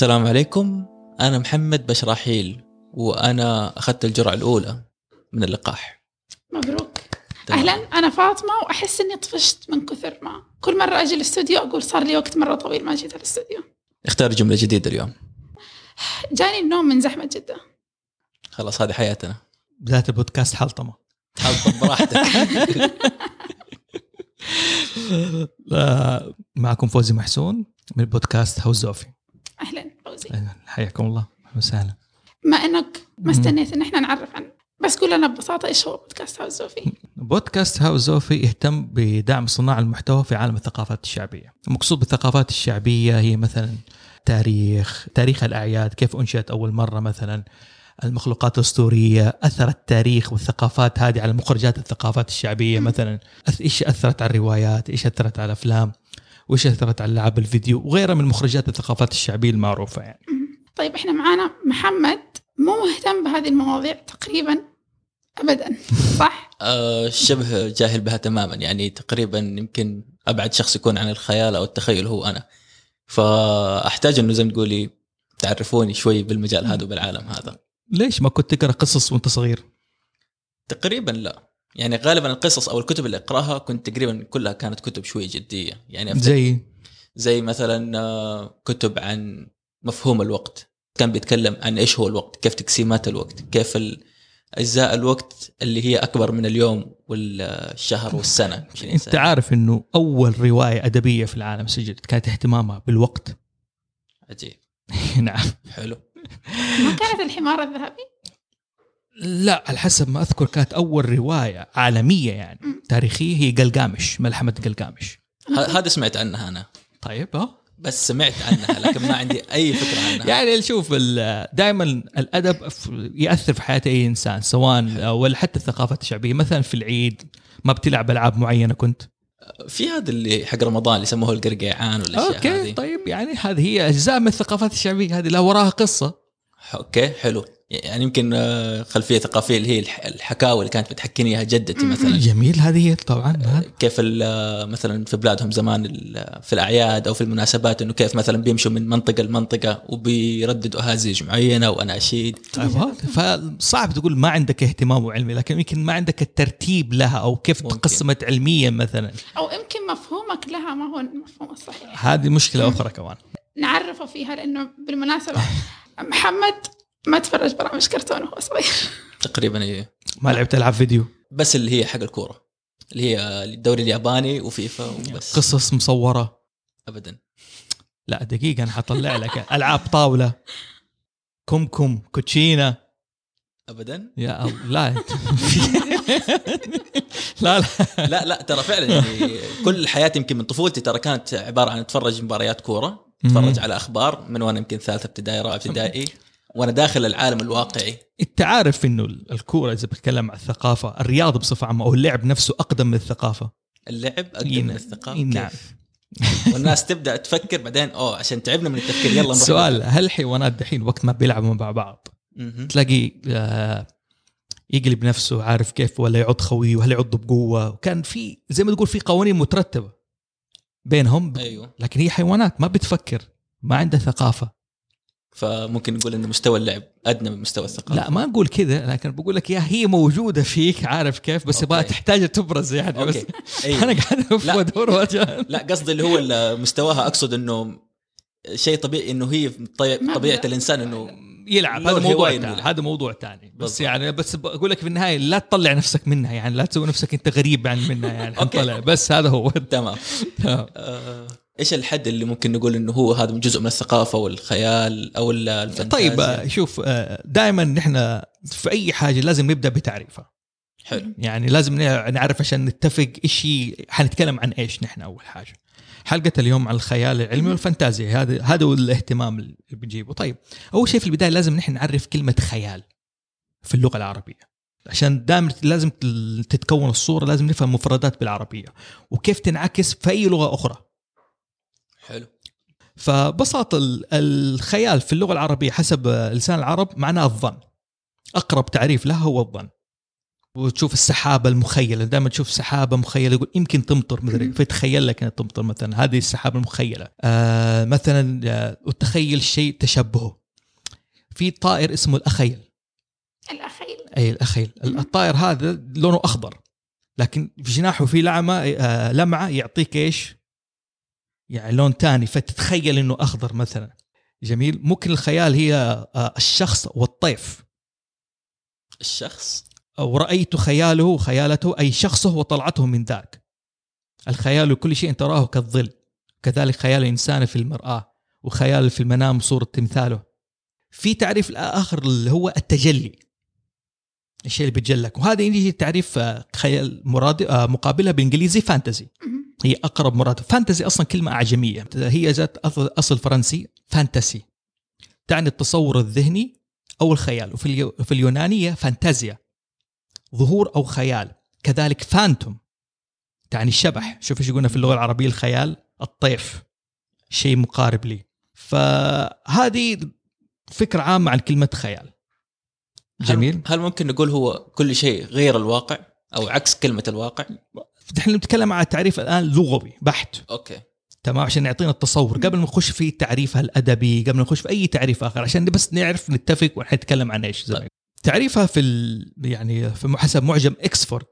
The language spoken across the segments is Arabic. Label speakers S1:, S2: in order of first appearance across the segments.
S1: السلام عليكم. أنا محمد بشراحيل وأنا أخذت الجرعة الأولى من اللقاح.
S2: مبروك.
S1: تمام.
S2: أهلا. أنا فاطمة وأحس إني طفشت من كثر ما. كل مرة أجي الاستوديو أقول صار لي وقت مرة طويل ما جيت الاستوديو.
S1: اختار جملة جديدة اليوم.
S2: جاني النوم من زحمة جدة.
S1: خلاص هذه حياتنا.
S3: بدايه البودكاست حلطمة.
S1: حلطم براحتك.
S3: معكم فوزي محسون من بودكاست هاوس زوفي
S2: أهلا. فوزي
S3: حياكم الله. أهلا وسهلا.
S2: ما إنك ما. استنيت إن إحنا نعرف عن بس قول لنا ببساطة إيش هو بودكاست هاوس زوفي؟
S3: بودكاست هاوس زوفي يهتم بدعم صناع المحتوى في عالم الثقافات الشعبية. المقصود بالثقافات الشعبية هي مثلا تاريخ تاريخ الأعياد كيف أنشئت أول مرة مثلا المخلوقات الأسطورية أثر التاريخ والثقافات هذه على مخرجات الثقافات
S2: الشعبية.
S3: مثلا. إيش أثرت على الروايات؟ إيش أثرت على الأفلام؟ وايش أثرت على العاب الفيديو وغيرها من مخرجات الثقافات الشعبية المعروفة يعني.
S2: طيب إحنا معانا محمد مو مهتم بهذه المواضيع تقريبا ابدا صح؟
S1: آه، شبه جاهل بها تماما. يعني تقريبا يمكن أبعد شخص يكون عن الخيال أو التخيل هو أنا. فأحتاج أنه زي ما تقولي تعرفوني شوي بالمجال هذا وبالعالم هذا.
S3: ليش ما كنت تقرأ قصص وأنت صغير؟
S1: تقريبا لا. يعني غالبا القصص أو الكتب اللي أقرأها كنت تقريبا كلها كانت كتب شوي جدية. يعني
S3: زي؟
S1: زي مثلا آه، كتب عن مفهوم الوقت. كان بيتكلم عن إيش هو الوقت كيف تقسيمات الوقت كيف ال- أجزاء الوقت اللي هي أكبر من اليوم والشهر والسنة. مش أنت.
S3: عارف إنه أول رواية أدبية في العالم سجلت كانت اهتمامها بالوقت؟
S1: عجيب.
S3: نعم.
S1: حلو.
S2: ما كانت الحمار الذهبي؟
S3: لا على حسب ما أذكر كانت أول رواية عالمية يعني. تاريخية هي قلقامش ملحمه قلقامش
S1: هذا سمعت عنها أنا.
S3: طيب آه
S1: بس سمعت عنها لكن ما عندي أي فكرة عنها.
S3: يعني شوف دائما الأدب يأثر في حياة أي إنسان سواء ولا حتى الثقافات الشعبية. مثلا في العيد ما بتلعب ألعاب معينة كنت؟
S1: في هذا اللي حق رمضان اللي يسموه القرقيعان والأشياء
S3: أوكي
S1: هذه.
S3: طيب يعني هذه هي أجزاء من الثقافات الشعبية هذه لا وراها قصة.
S1: أوكي حلو يعني يمكن آه، خلفية ثقافية اللي هي الح- الحكاوي اللي كانت بتحكيني إياها جدتي مثلا
S3: جميل هذه هي طبعا هذا.
S1: كيف ال- مثلا في بلادهم زمان ال- في الأعياد أو في المناسبات إنه كيف مثلا بيمشوا من منطقة لمنطقة وبيرددوا أهازيج معينة واناشيد
S3: طيب. فصعب تقول ما عندك اهتمام علمي لكن يمكن ما عندك الترتيب لها أو كيف
S1: ممكن.
S3: تقسمت علميا مثلا
S2: أو يمكن مفهومك لها ما هو المفهوم الصحيح
S3: هذه مشكلة أخرى كمان
S2: نعرفه فيها لأنه بالمناسبة محمد ما تفرج برامج كرتون وهو صغير.
S1: تقريبا إيه.
S3: ما لعبت ألعاب فيديو.
S1: بس اللي هي حق الكورة اللي هي الدوري الياباني وفيفا وبس.
S3: قصص مصورة.
S1: ابدا.
S3: لا دقيقة أنا حطلع لك. ألعاب طاولة. كمكم كوتشينة.
S1: ابدا.
S3: يا الله لا. لا لا.
S1: لا لا ترى فعلا يعني كل حياتي يمكن من طفولتي ترى كانت عبارة عن أتفرج مباريات كورة. أتفرج على أخبار من وأنا يمكن ثالثة ابتدائي رابعة ابتدائي وأنا داخل العالم الواقعي.
S3: أنت عارف إنه الكورة إذا بتكلم عن الثقافة الرياضه بصفة عامة أو اللعب نفسه أقدم من الثقافة.
S1: اللعب أقدم من
S3: نعم. الثقافة. نعم.
S1: والناس تبدأ تفكر بعدين أوه عشان تعبنا من التفكير يلا نروح
S3: السؤال هل الحيوانات دحين وقت ما بيلعبوا مع بعض. تلاقي آه، يقلب نفسه عارف كيف ولا يعض خويه وهل يعض بقوة؟ وكان في زي ما تقول في قوانين مترتبة. بينهم
S1: أيوه
S3: لكن هي حيوانات ما بتفكر ما عندها ثقافة
S1: فممكن نقول إن مستوى اللعب أدنى من مستوى الثقافة
S3: لا ما أقول كذا لكن بقول لك يا هي موجودة فيك عارف كيف بس يبغى. تحتاج تبرز يعني بس
S1: أيوه.
S3: أنا قاعد الف
S1: لا.
S3: وادور
S1: لا قصدي اللي هو مستواها أقصد إنه شيء طبيعي إنه هي طبيعة الإنسان إنه
S3: يلعب هذا موضوع
S1: يلعب.
S3: هذا موضوع ثاني بس
S1: بالضبط.
S3: يعني بس بقول لك في النهاية لا تطلع نفسك منها يعني لا تسوي نفسك أنت غريب عن منها يعني. حنطلع بس هذا هو.
S1: تمام. آه، إيش الحد اللي ممكن نقول إنه هو هذا جزء من الثقافة والخيال أو ال- الفانتازيا؟
S3: طيب آه، شوف دائما نحن في أي حاجة لازم نبدأ بتعريفها.
S1: حلو.
S3: يعني لازم نع- نعرف عشان نتفق إيش حنتكلم عن إيش نحن أول حاجة. حلقة اليوم عن الخيال العلمي والفانتازيا. هذا هذا هو الاهتمام اللي بنجيبه. طيب أول شيء في البداية لازم نحن نعرف كلمة خيال في اللغة العربية. عشان دائما لازم تتكون الصورة لازم نفهم مفردات بالعربية وكيف تنعكس في أي لغة أخرى.
S1: حلو.
S3: فبساطة ال- الخيال في اللغة العربية حسب لسان العرب معناه الظن. أقرب تعريف له هو الظن. وتشوف السحابة المخيلة دائما تشوف سحابة مخيلة يقول يمكن تمطر مدري فتخيل لك إنها تمطر مثلا هذه السحابة المخيلة. آه مثلا آه وتخيل شيء تشبهه. في طائر اسمه الأخيل.
S2: الأخيل.
S3: أي الأخيل. الطائر هذا لونه أخضر لكن في جناحه في لعمة آه لمعة يعطيك إيش؟ يعني لون تاني فتتخيل إنه أخضر مثلا. جميل. ممكن الخيال هي آه الشخص والطيف.
S1: الشخص؟
S3: أو رأيت خياله وخيالته أي شخصه وطلعته من ذاك. الخيال كل شيء تراه كالظل. كذلك خيال الإنسان في المرآة وخيال في المنام صورة تمثاله. في تعريف آخر اللي هو التجلي. الشيء اللي بيتجلك وهذا يجي تعريف آه، خيال مراد آه، مقابلها بالانجليزي فانتزي. هي أقرب مراد. فانتزي أصلا كلمة أعجمية. هي ذات أصل- أصل فرنسي فانتسي تعني التصور الذهني أو الخيال. وفي اليو- في اليونانية فانتازيا ظهور أو خيال. كذلك phantom تعني الشبح. شوف إيش قلنا في اللغة العربية الخيال الطيف. شيء مقارب لي. فهذه فكرة عامة عن كلمة خيال. جميل.
S1: هل, هل ممكن نقول هو كل شيء غير الواقع أو عكس كلمة الواقع؟
S3: نحن نتكلم عن تعريف الآن لغوي بحت.
S1: okay.
S3: تمام؟ عشان يعطينا التصور. قبل ما نخش في تعريفها الأدبي قبل ما نخش في أي تعريف آخر عشان بس نعرف نتفق ونتكلم عن إيش زي. تعريفها في ال... يعني في حسب معجم إكسفورد.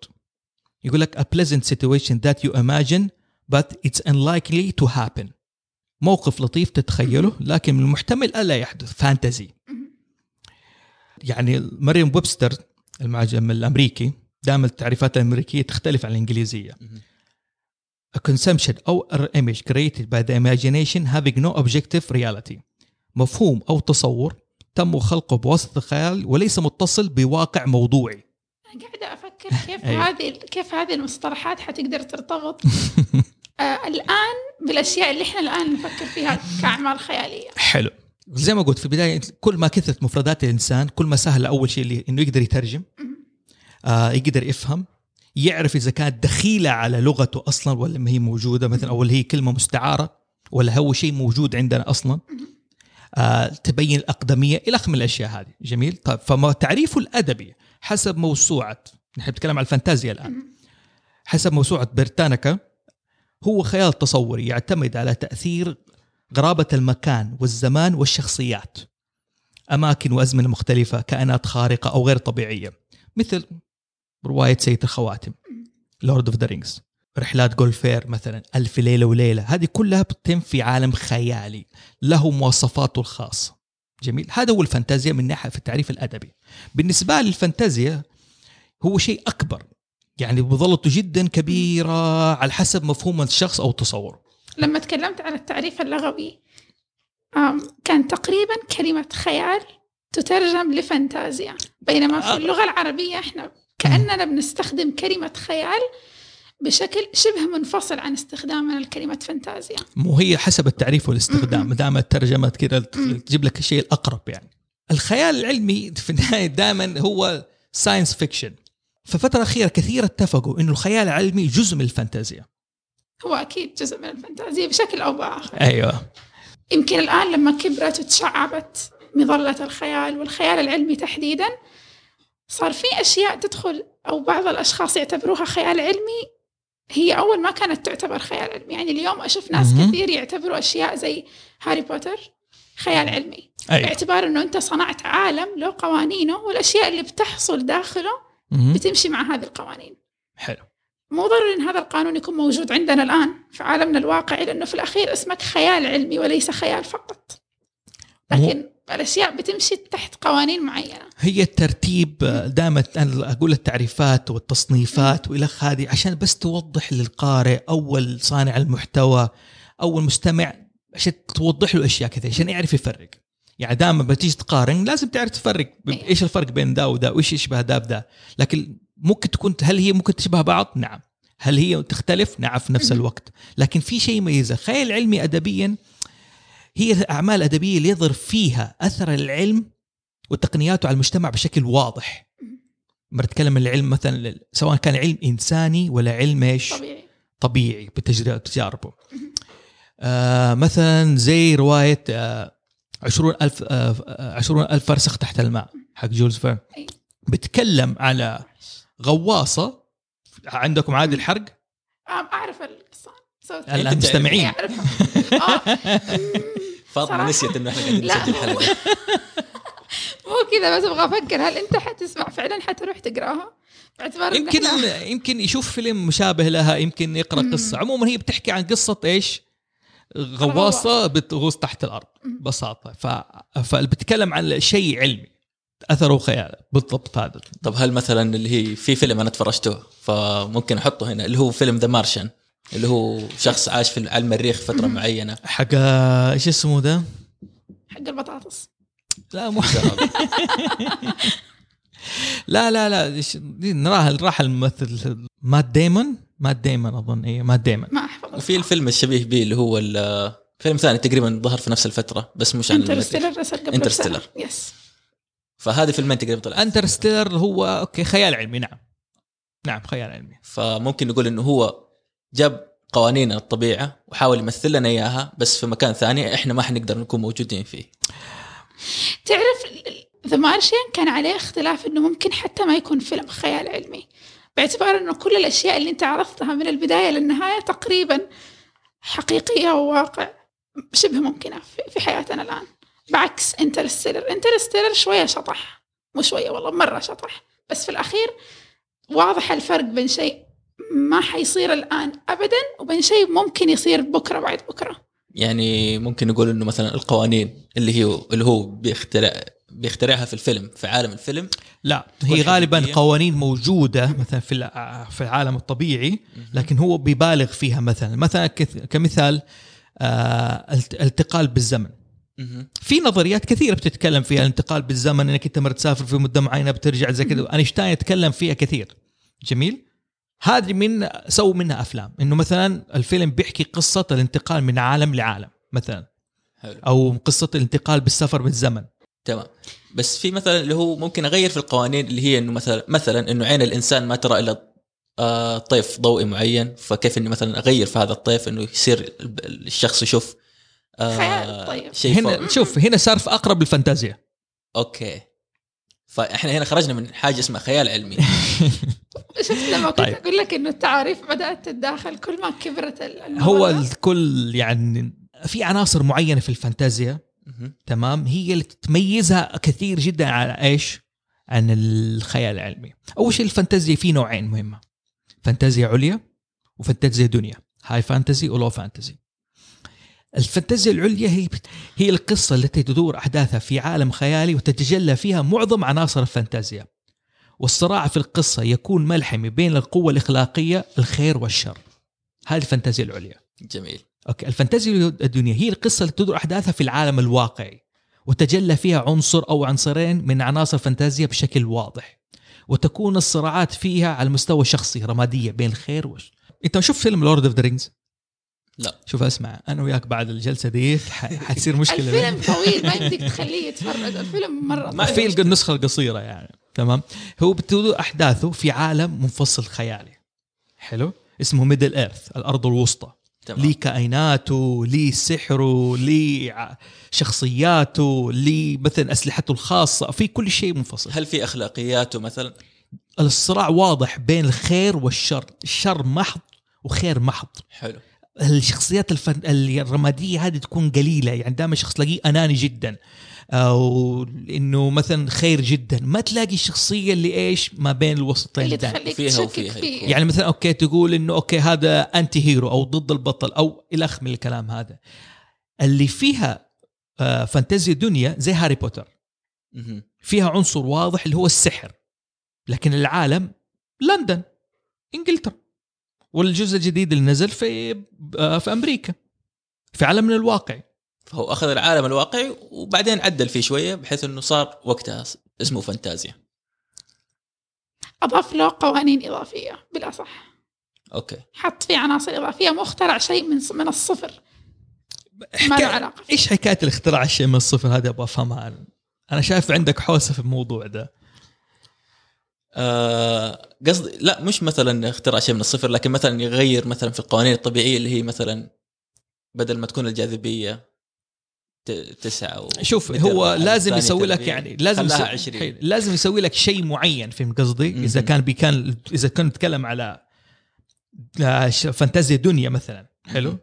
S3: يقول لك a pleasant situation that you imagine but it's unlikely to happen. موقف لطيف تتخيله لكن من المحتمل ألا يحدث. فانتزي. يعني مريم ويبستر المعجم الأمريكي دائما التعريفات الأمريكية تختلف عن
S1: الإنجليزية.
S3: a consumption أو image created by the imagination having no objective reality. مفهوم أو تصور تم خلقه بواسطة الخيال وليس متصل بواقع موضوعي.
S2: أنا قاعدة أفكر كيف
S3: أيوة.
S2: هذه كيف هذه المصطلحات حتقدر ترتبط؟ آه الآن بالأشياء اللي إحنا الآن نفكر فيها كأعمال خيالية.
S3: حلو. زي ما قلت في البداية كل ما كثرت مفردات الإنسان كل ما سهل أول شيء اللي إنه يقدر يترجم آه يقدر يفهم يعرف إذا كانت دخيلة على لغته أصلا ولا ما هي موجودة مثلا أو اللي هي كلمة مستعارة ولا هو شيء موجود عندنا أصلا. آه تبين الأقدمية إلى آخر من الأشياء هذه. جميل؟ طيب فما تعريفه الأدبي حسب موسوعة نحن بنتكلم عن الفانتازيا الآن حسب موسوعة برتانكا هو خيال تصوري يعتمد على تأثير غرابة المكان والزمان والشخصيات. أماكن وأزمنة مختلفة كائنات خارقة أو غير طبيعية. مثل رواية سيد الخواتم Lord of the Rings رحلات جولفير مثلا ألف ليلة وليلة. هذه كلها بتتم في عالم خيالي له مواصفاته الخاصة. جميل. هذا هو الفانتازيا من ناحية في التعريف الأدبي. بالنسبة للفانتازيا هو شيء أكبر. يعني بظلته جدا كبيرة على حسب مفهوم الشخص أو تصوره.
S2: لما تكلمت عن التعريف اللغوي كان تقريبا كلمة خيال تترجم لفانتازيا. بينما في
S3: آه.
S2: اللغة العربية إحنا كأننا بنستخدم كلمة خيال بشكل شبه منفصل عن استخدامنا لكلمة فانتازيا.
S3: مو هي حسب التعريف والاستخدام. ما دام الترجمة كذا تجيب لك الشيء الأقرب يعني. الخيال العلمي في النهاية دائما هو science fiction في الفترة الاخيره كثير اتفقوا إنه الخيال العلمي جزء من الفانتازيا.
S2: هو أكيد جزء من الفانتازيا بشكل أو بآخر.
S3: أيوه.
S2: يمكن الآن لما كبرت وتشعبت مظلة الخيال والخيال العلمي تحديدا صار في أشياء تدخل أو بعض الأشخاص يعتبروها خيال علمي هي أول ما كانت تعتبر خيال علمي. يعني اليوم أشوف ناس. كثير يعتبروا أشياء زي هاري بوتر خيال علمي.
S3: أيوه
S2: باعتبار أنه أنت صنعت عالم له قوانينه والأشياء اللي بتحصل داخله
S3: مهم.
S2: بتمشي مع هذه القوانين.
S3: حلو.
S2: مو ضروري إن هذا القانون يكون موجود عندنا الآن في عالمنا الواقعي لأنه في الأخير اسمك خيال علمي وليس خيال فقط. لكن الأشياء بتمشي تحت قوانين معينة.
S3: هي الترتيب دائما أنا أقول التعريفات والتصنيفات وإلى آخره هذه عشان بس توضح للقارئ أو صانع المحتوى أو المستمع عشان توضح له أشياء كثير عشان يعرف يفرق. يعني دائما بتيجي تقارن لازم تعرف تفرق
S2: أيوة.
S3: إيش الفرق بين ده وده وإيش يشبه ده بده لكن ممكن تكون هل هي ممكن تشبه بعض؟ نعم. هل هي تختلف؟ نعم في نفس. الوقت. لكن في شيء يميزها خيال علمي ادبيا هي الأعمال الأدبية اللي يظهر فيها أثر العلم وتقنياته على المجتمع بشكل واضح. لما نتكلم عن العلم مثلا سواء كان علم إنساني ولا علم إيش؟
S2: طبيعي.
S3: طبيعي بتجاربه آه مثلا زي رواية آه عشرون ألف آه آه، عشرون ألف فرسخ تحت الماء حق جولز فيرن. بتكلم على غواصة عندكم عادي الحرق؟ لا،
S1: أنت
S3: المستمعين.
S2: فاطمة.
S1: نسيت إنه إحنا قاعدين
S2: لا.
S1: نسجل حلقه
S2: مو كذا بس أبغى أفكر هل أنت حتسمع؟ فعلا حتروح تقراها؟ باعتبار
S3: يمكن يمكن يشوف فيلم مشابه لها يمكن يقرأ
S2: مم.
S3: قصة. عموما هي بتحكي عن قصة إيش؟ غواصة بتغوص تحت
S2: الأرض.
S3: ببساطة. ف... فبتتكلم عن شيء علمي. اثره وخيال بالضبط هذا.
S1: طب هل مثلا اللي هي في فيلم أنا تفرجته فممكن أحطه هنا اللي هو فيلم The Martian اللي هو شخص عاش في على المريخ فترة معينة.
S3: حق آه، إيش اسمه ده؟
S2: حق البطاطس.
S3: لا مو. لا لا لا نراها راح الممثل مات ديمون مات ديمون أظن اي مات ديمون
S2: ما أحفظ
S1: وفي الفيلم الشبيه به اللي هو ال- فيلم ثاني تقريبا ظهر في نفس الفترة بس مش عن Interstellar
S2: Interstellar. yes
S1: فهذه فيلمين تقريبا طلع
S3: Interstellar هو okay خيال علمي نعم. نعم خيال علمي.
S1: فممكن نقول إنه هو جاب قوانين الطبيعة وحاول يمثل لنا إياها بس في مكان ثاني إحنا ما حنقدر نكون موجودين فيه.
S2: تعرف The Martian كان عليه اختلاف إنه ممكن حتى ما يكون فيلم خيال علمي. باعتبار إنه كل الأشياء اللي أنت عرضتها من البداية للنهاية تقريبا حقيقية وواقع شبه ممكنة في- في حياتنا الآن. بعكس Interstellar Interstellar شوية شطح. مو شوية والله مرة شطح. بس في الأخير واضح الفرق بين شيء ما حيصير الآن ابدا وبين شيء ممكن يصير بكرة بعد بكرة.
S1: يعني ممكن نقول إنه مثلا القوانين اللي هي اللي هو بيخترع بيخترعها في الفيلم في عالم الفيلم.
S3: لا هي غالبا
S1: حقيقية.
S3: قوانين موجودة مثلا في في العالم الطبيعي لكن هو بيبالغ فيها مثلا. مثلا كث- كمثال آه الت- الانتقال بالزمن. في نظريات كثيرة بتتكلم فيها الانتقال بالزمن إنك أنت مره تسافر في مده معينه بترجع زي كذا. أينشتاين يتكلم فيها كثير. جميل؟ هذه من سووا منها أفلام. إنه مثلا الفيلم بيحكي قصة الانتقال من عالم لعالم مثلا.
S1: حلو.
S3: أو قصة الانتقال بالسفر بالزمن.
S1: تمام. بس في مثلا اللي هو ممكن أغير في القوانين اللي هي إنه مثلا مثلا إنه عين الإنسان ما ترى إلا آه، طيف ضوئي معين فكيف إني مثلا أغير في هذا الطيف إنه يصير الب- الشخص يشوف آه،
S2: خيال طيب.
S1: شيء
S3: هنا. شوف هنا صار في أقرب للفانتازيا.
S1: أوكي. فإحنا هنا خرجنا من حاجة اسمها خيال علمي
S2: شفت لما كنت
S3: طيب.
S2: أقول لك إنه التعاريف بدأت تتداخل كل ما كبرت ال- الموضوع
S3: هو. الكل يعني في عناصر معينة في الفانتازيا. تمام هي اللي تميزها كثير جدا على إيش؟ عن الخيال العلمي. أول شيء الفانتازيا في نوعين مهمة. فانتازيا عليا وفانتازيا دنيا، high fantasy و low fantasy. الفانتازيا العليا هي هي القصة التي تدور أحداثها في عالم خيالي وتتجلى فيها معظم عناصر الفانتازيا. والصراع في القصة يكون ملحمي بين القوة الأخلاقية الخير والشر. هذه الفانتازيا العليا.
S1: جميل
S3: أوكي الفانتازيا الدنيا هي القصة اللي تدور أحداثها في العالم الواقعي وتجلى فيها عنصر أو عنصرين من عناصر الفانتازيا بشكل واضح وتكون الصراعات فيها على المستوى الشخصي رمادية بين الخير والشر إنت شوف فيلم Lord of the Rings
S1: لا.
S3: شوف اسمع أنا وياك بعد الجلسة دي حتصير مشكلة.
S2: الفيلم طويل ما يمديك تخليه يتفرج. الفيلم مرة
S1: ما.
S3: في النسخة القصيرة يعني. تمام. هو بتدور أحداثه في عالم منفصل خيالي. حلو. اسمه ميدل ايرث الأرض الوسطى.
S1: تمام.
S3: ليه كائناته ليه سحره ليه ع- شخصياته ليه مثلا أسلحته الخاصة. في كل شيء منفصل.
S1: هل في أخلاقياته مثلا؟
S3: الصراع واضح بين الخير والشر. الشر محض وخير محض.
S1: حلو.
S3: الشخصيات الفن... الرمادية هذه تكون قليلة. يعني دائما شخص تلاقيه أناني جدا أو إنه مثلا خير جدا. ما تلاقي الشخصية اللي إيش؟ ما بين الوسطين
S2: اللي. تخليك
S1: فيها وفيها
S2: فيه.
S3: يعني مثلا okay تقول إنه okay هذا anti-hero أو ضد البطل أو الخ من الكلام هذا. اللي فيها آه فانتازيا دنيا زي هاري بوتر. فيها عنصر واضح اللي هو السحر. لكن العالم لندن إنجلترا. والجزء الجديد اللي نزل في آه في أمريكا في عالمنا الواقعي
S1: فهو أخذ العالم الواقعي وبعدين عدل فيه شوية بحيث إنه صار وقتها اسمه فانتازيا.
S2: أضاف له قوانين إضافية بالأصح.
S1: أوكي.
S2: حط فيه عناصر إضافية مو اخترع شيء من من الصفر. ما له علاقة. فيه.
S3: إيش حكاية الاختراع الشيء من الصفر؟ هذه أبغى أفهمها. أنا أنا شايف عندك حوسة في الموضوع ده.
S1: قصدي لا مش مثلا اختراع شيء من الصفر لكن مثلا يغير مثلا في القوانين الطبيعية اللي هي مثلا بدل ما تكون الجاذبية تسعة و
S3: شوف هو لازم يسوي لك. يعني لازم يسوي
S1: 20
S3: حلو. لازم يسوي لك شيء معين فهمت قصدي؟
S1: إذا.
S3: كان بكان إذا كنت نتكلم على آه، فانتازيا دنيا مثلا حلو؟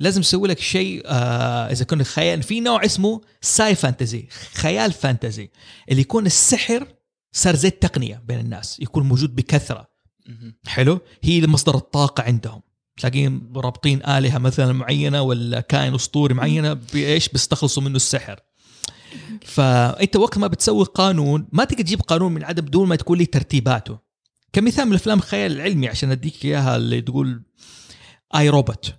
S3: لازم يسوي لك شيء آه إذا كنت خيال في نوع اسمه ساي فانتزي خيال فانتزي اللي يكون السحر صار زي التقنيه بين الناس يكون موجود
S1: بكثرة.
S3: حلو؟ هي مصدر الطاقة عندهم. تلاقيهم رابطين آلهة مثلا معينة ولا كائن أسطوري معينة بإيش؟ بيستخلصوا منه السحر. فأنت وقت ما بتسوي قانون ما تقدر تجيب قانون من عدم بدون ما تكون لي ترتيباته. كمثال من افلام الخيال العلمي عشان أديك إياها اللي تقول اي روبوت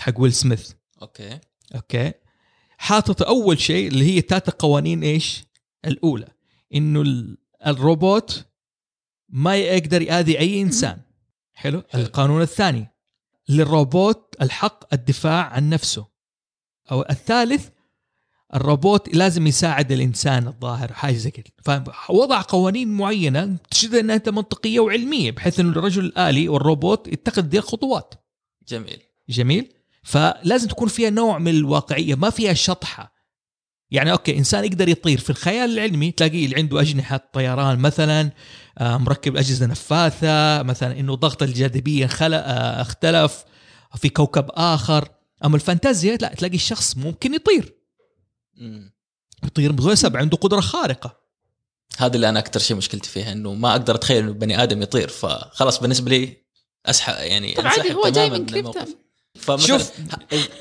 S3: حق ويل سميث
S1: okay.
S3: okay؟ حاطط أول شيء اللي هي ثلاثة قوانين إيش؟ الأولى. إنه ال- الروبوت ما يقدر ياذي أي إنسان. حلو؟
S1: حلو.
S3: القانون الثاني. للروبوت الحق الدفاع عن نفسه. أو الثالث الروبوت لازم يساعد الإنسان الظاهر حاجة زي كذا فوضع قوانين معينة تشد إنها منطقية وعلمية بحيث إنه الرجل الآلي والروبوت يتخذ دي الخطوات
S1: جميل.
S3: جميل؟ فلازم تكون فيها نوع من الواقعية ما فيها شطحة. يعني okay إنسان يقدر يطير في الخيال العلمي تلاقيه اللي عنده أجنحة طيران مثلا آه، مركب أجهزة نفاثة مثلا إنه ضغط الجاذبية خلق آه، اختلف في كوكب آخر أما الفانتازيا لا تلاقي الشخص ممكن يطير. يطير بغير سبب عنده قدرة خارقة
S1: هذا اللي أنا أكثر شيء مشكلتي فيها إنه ما أقدر أتخيل إنه بني آدم يطير فخلاص بالنسبة لي أسحب يعني
S2: طب عادي
S1: أنسحب
S2: هو جاي من. كريبتون
S3: شوف.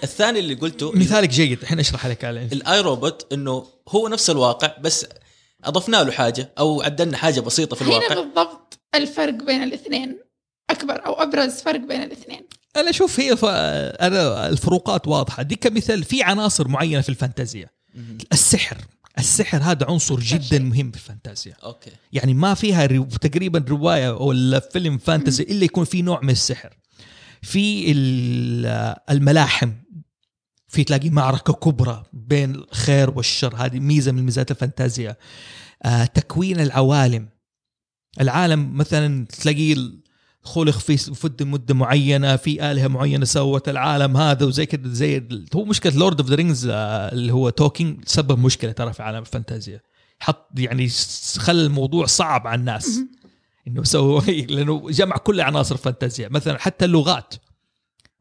S1: الثاني اللي قلته
S3: مثالك جيد الحين أشرح لك عليه
S1: ال I, Robot إنه هو نفس الواقع بس أضفنا له حاجة أو عدلنا حاجة بسيطة في
S2: هنا
S1: الواقع
S2: بالضبط الفرق بين الاثنين أكبر أو أبرز فرق بين الاثنين
S3: أنا أشوف هي ف... أنا الفروقات واضحة دي كمثال في عناصر معينة في الفانتازيا. السحر السحر هذا عنصر جدا. مهم في الفانتازيا
S1: okay
S3: يعني ما فيها. تقريبا رواية ولا فيلم fantasy إلا يكون في نوع من السحر في ال- الملاحم. في تلاقي معركة كبرى بين الخير والشر. هذه ميزة من ميزات الفانتازيا. آه تكوين العوالم. العالم مثلا تلاقيه خلق في فد مدة معينة في آلهة معينة سوت العالم هذا وزي كذا زي هو مشكلة Lord of the Rings اللي هو تولكين سبب مشكلة ترى في عالم الفانتازيا. حط يعني خلى الموضوع صعب على الناس. إنه سوى لأنه جمع كل عناصر الفانتازيا. مثلا حتى اللغات.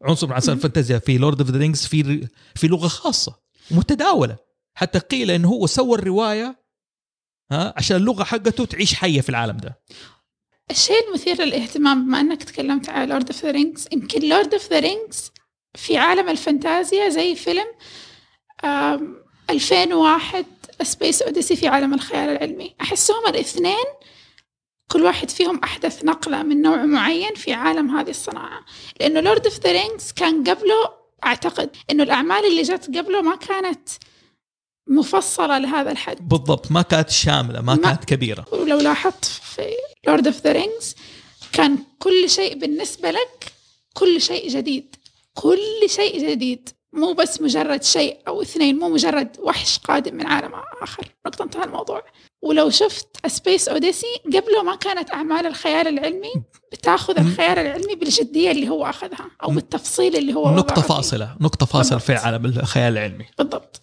S3: عنصر من عناصر. الفانتازيا في Lord of the Rings في في لغة خاصة متداوله حتى قيل إنه هو سوى الرواية ها عشان اللغة حقته تعيش حية في العالم ده.
S2: الشيء المثير للاهتمام بما إنك تكلمت على Lord of the Rings يمكن Lord of the Rings في عالم الفانتازيا زي فيلم آم، 2001 Space Odyssey في عالم الخيال العلمي. أحسهم الاثنين كل واحد فيهم أحدث نقلة من نوع معين في عالم هذه الصناعة. لأنه Lord of the Rings كان قبله أعتقد إنه الأعمال اللي جت قبله ما كانت مفصلة لهذا الحد.
S3: بالضبط ما كانت شاملة ما,
S2: ما-
S3: كانت كبيرة.
S2: ولو لاحظت في Lord of the Rings كان كل شيء بالنسبة لك كل شيء جديد. كل شيء جديد. مو بس مجرد شيء أو اثنين مو مجرد وحش قادم من عالم آخر. نقطة انتهى الموضوع. ولو شفت Space Odyssey قبله ما كانت أعمال الخيال العلمي بتاخذ الخيال العلمي بالجدية اللي هو أخذها أو بالتفصيل اللي هو فيه.
S3: فاصلة نقطة فاصلة في. عالم الخيال العلمي.
S2: بالضبط.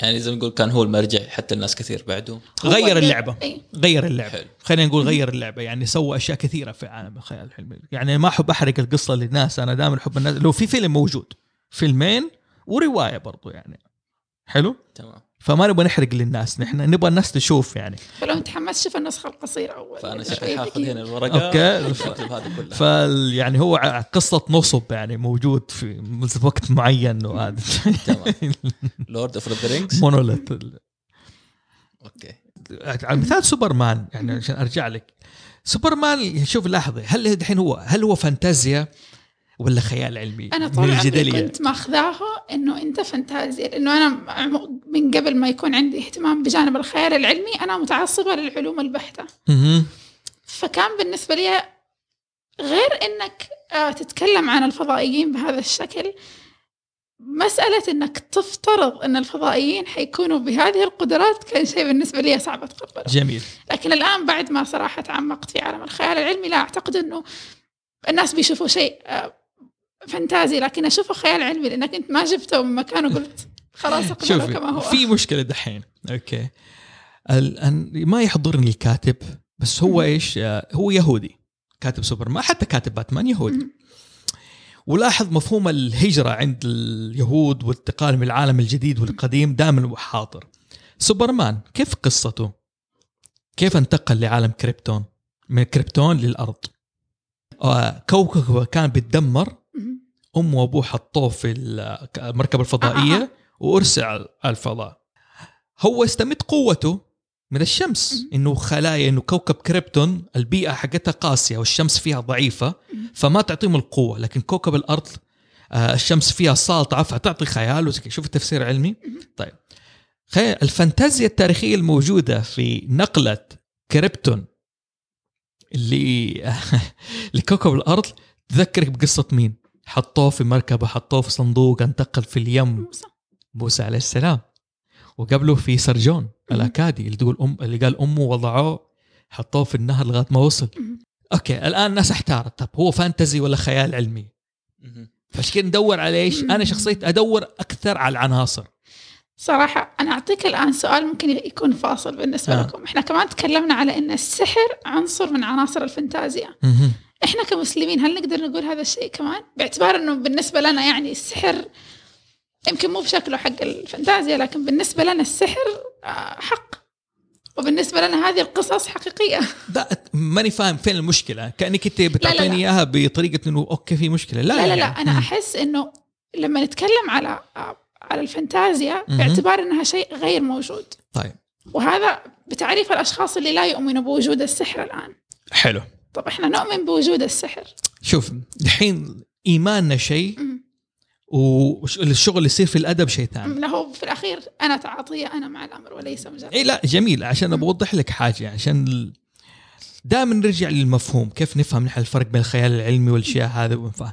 S1: يعني زي ما نقول كان هو المرجع حتى الناس كثير بعده.
S3: غير اللعبة.
S2: إيه.
S3: غير اللعبة.
S1: حلو.
S3: خلينا نقول غير اللعبة. يعني سوى أشياء كثيرة في عالم الخيال العلمي. يعني ما أحب أحرق القصة للناس أنا دائما أحب الناس. لو في فيلم موجود فيلمين ورواية برضو يعني. حلو؟
S1: تمام.
S3: فما نبغى نحرق للناس نحن نبغى الناس تشوف يعني.
S2: فلو متحمس شوف النسخة القصيرة أول. فأنا
S1: شكلي حاخذ
S2: دقيقة.
S1: هنا الورقة. هذا كله
S3: ف يعني هو ع- قصة نصب يعني موجود في وقت معين وهذا.
S1: تمام. Lord of the Rings
S3: monolith
S1: أوكي.
S3: على مثال سوبرمان يعني عشان أرجع لك. سوبرمان شوف لحظة هل الحين هو هل هو فانتازيا؟ ولا خيال علمي؟
S2: أنا
S3: من
S2: طول عمري
S3: الجدلية
S2: كنت ماخذاها إنه أنت فانتازيا لأنه أنا من قبل ما يكون عندي اهتمام بجانب الخيال العلمي أنا متعصبة للعلوم
S3: البحتة.
S2: فكان بالنسبة لي غير إنك آه، تتكلم عن الفضائيين بهذا الشكل مسألة إنك تفترض إن الفضائيين حيكونوا بهذه القدرات كان شيء بالنسبة لي صعب أتقبله
S3: جميل
S2: لكن الآن بعد ما صراحة تعمقت في عالم الخيال العلمي لا أعتقد إنه الناس بيشوفوا شيء آه، fantasy لكن أشوفه خيال علمي لأنك أنت ما جبته من مكان وقلت خلاص اقبله كما هو.
S3: في مشكلة دحين. أوكي. الان ما يحضرني الكاتب بس هو. إيش؟ آه، هو يهودي. كاتب سوبرمان حتى كاتب باتمان يهودي. ولاحظ مفهوم الهجرة عند اليهود والانتقال من العالم الجديد والقديم دائما حاضر. سوبرمان كيف قصته؟ كيف انتقل لعالم كريبتون؟ من كريبتون للأرض. آه، كوكب كان بيتدمر
S2: مم.
S3: أمه وأبوه حطوه في المركبة الفضائية
S2: آه،.
S3: وأرسل على الفضاء هو استمد قوته من الشمس. إنه خلايا إنه كوكب كريبتون البيئة حقتها قاسية والشمس فيها
S2: ضعيفة.
S3: فما تعطيهم القوة لكن كوكب الأرض آه، الشمس فيها ساطعة فتعطي خيال. شوف التفسير علمي
S2: مم.
S3: طيب خيال الفانتازيا التاريخية الموجودة في نقلة كريبتون اللي لكوكب الأرض تذكرك بقصة مين؟ حطوه في مركبة حطوه في صندوق انتقل في اليم
S2: موسى.
S3: موسى عليه السلام وقبله في سرجون. الأكادي اللي تقول ام اللي قال أمه وضعوه حطوه في النهر لغاية ما وصل. أوكي الآن الناس احتارت طب هو fantasy ولا خيال علمي. فعشان ندور على إيش أنا شخصيا أدور أكثر على العناصر
S2: صراحة أنا أعطيك الآن سؤال ممكن يكون فاصل بالنسبة
S3: آه.
S2: آه. لكم إحنا كمان تكلمنا على أن السحر عنصر من عناصر الفانتازيا إحنا كمسلمين هل نقدر نقول هذا الشيء كمان؟ باعتبار أنه بالنسبة لنا يعني السحر يمكن مو بشكله حق الفانتازيا لكن بالنسبة لنا السحر آه، حق. وبالنسبة لنا هذه القصص حقيقية.
S3: ده ماني فاهم فين المشكلة. كأنك أنت بتعطيني
S2: لا.
S3: إياها بطريقة إنه أوكي في مشكلة. لا
S2: لا لا, لا
S3: يعني.
S2: أنا
S3: مم.
S2: أحس أنه لما نتكلم على آه، على الفانتازيا. باعتبار أنها شيء غير موجود.
S3: طيب.
S2: وهذا بتعريف الأشخاص اللي لا يؤمنوا بوجود السحر الآن.
S3: حلو.
S2: طب إحنا نؤمن بوجود السحر
S3: شوف الحين إيماننا شيء. والشغل اللي يصير في الأدب شيء ثاني
S2: له في الأخير أنا تعاطيه أنا مع الأمر وليس مجرد
S3: إي لا جميل عشان أبغى أوضح لك حاجة عشان. دائما نرجع للمفهوم كيف نفهم نحن الفرق بين الخيال العلمي والأشياء هذا ونفهم.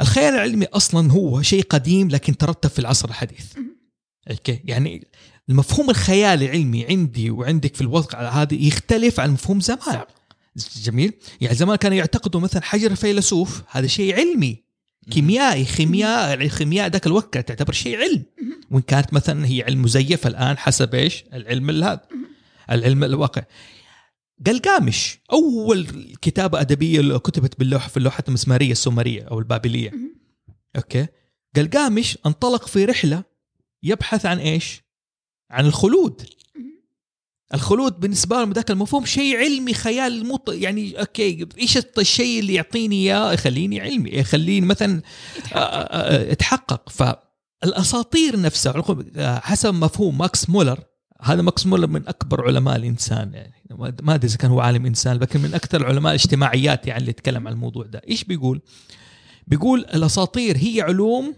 S3: الخيال العلمي أصلا هو شيء قديم لكن ترتب في العصر الحديث. أوكي يعني المفهوم الخيالي العلمي عندي وعندك في الواقع هذا يختلف عن مفهوم زمان
S2: سابق.
S3: جميل. يعني زمان كانوا يعتقدوا مثلا حجر فيلسوف هذا شيء علمي كيميائي خيمياء الخيمياء ذاك الوقت تعتبر شيء علم. وإن كانت مثلا هي علم مزيف الآن حسب إيش؟ العلم هذا. العلم الواقع. قلقامش أول كتابة أدبية كتبت باللوحة في اللوحة المسمارية السومرية أو
S2: البابلية.
S3: أوكي. قلقامش انطلق في رحلة يبحث عن إيش؟ عن الخلود. الخلود بالنسبة لهم ذاك المفهوم شيء علمي خيال مط... يعني أوكي إيش الشيء اللي يعطيني إياه يخليني علمي يخليني مثلا
S2: يتحقق.
S3: آه، آه، اتحقق فالأساطير نفسها آه، حسب مفهوم ماكس مولر هذا ماكس مولر من أكبر علماء الإنسان يعني ما أدري إذا كان هو عالم إنسان لكن من أكثر علماء الاجتماعيات يعني اللي يتكلم عن الموضوع ده إيش بيقول بيقول الأساطير هي علوم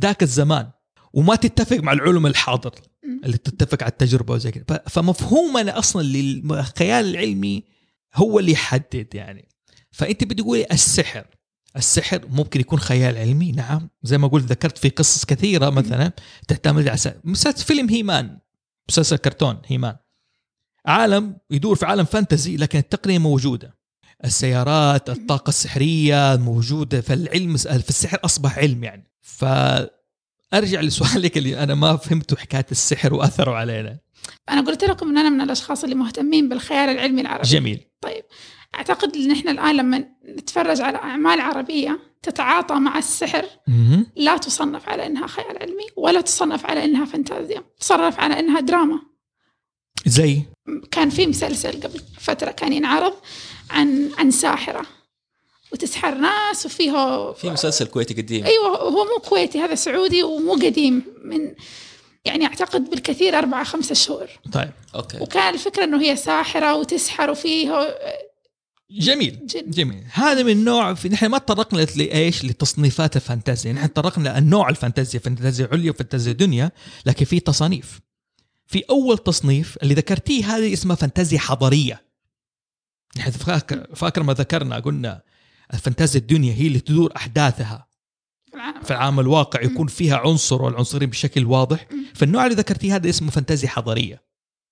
S3: ذاك الزمان وما تتفق مع العلوم الحاضر. اللي تتفق على التجربة وزي كذا ف- فمفهومنا أصلا للخيال العلمي هو اللي يحدد يعني. فأنت بتقولي السحر. السحر ممكن يكون خيال علمي نعم. زي ما قلت ذكرت في قصص كثيرة مثلا تعتمد على مسلسل فيلم هيمان مسلسل كرتون هيمان. عالم يدور في عالم فانتزي لكن التقنية موجودة. السيارات الطاقة السحرية موجودة فالعلم في السحر أصبح علم يعني. فارجع لسؤالك اللي أنا ما فهمته حكاية السحر وأثره علينا.
S2: أنا قلت لكم إن أنا من الأشخاص اللي مهتمين بالخيال العلمي العربي.
S3: جميل.
S2: طيب أعتقد إن إحنا الآن لما نتفرج على أعمال عربية تتعاطى مع السحر. لا تصنف على إنها خيال علمي ولا تصنف على إنها فانتازيا تصنف على إنها دراما.
S3: زي؟
S2: كان في مسلسل قبل فترة كان ينعرض عن عن ساحرة. وتسحر ناس وفيه
S1: في مسلسل كويتي قديم.
S2: أيوه هو مو كويتي هذا سعودي ومو قديم من يعني أعتقد بالكثير أربعة خمسة شهور.
S3: طيب.
S1: أوكي.
S2: وكان الفكرة إنه هي ساحرة وتسحر وفيه
S3: جميل.
S2: جن.
S3: جميل. هذا من نوع في نحن ما تطرقنا لإيش؟ لتصنيفات الفانتازيا. نحن تطرقنا النوع الفانتازيا فانتازيا عليا وفانتازيا دنيا لكن في تصانيف. في أول تصنيف اللي ذكرتيه هذه اسمها فانتازيا حضارية. نحن فاكر فاكر ما ذكرنا قلنا الفانتازيا الدنيا هي اللي تدور أحداثها.
S2: في العالم
S3: الواقع يكون فيها عنصر والعنصرين بشكل واضح. فالنوع اللي ذكرتيه هذا اسمه فانتازيا حضارية.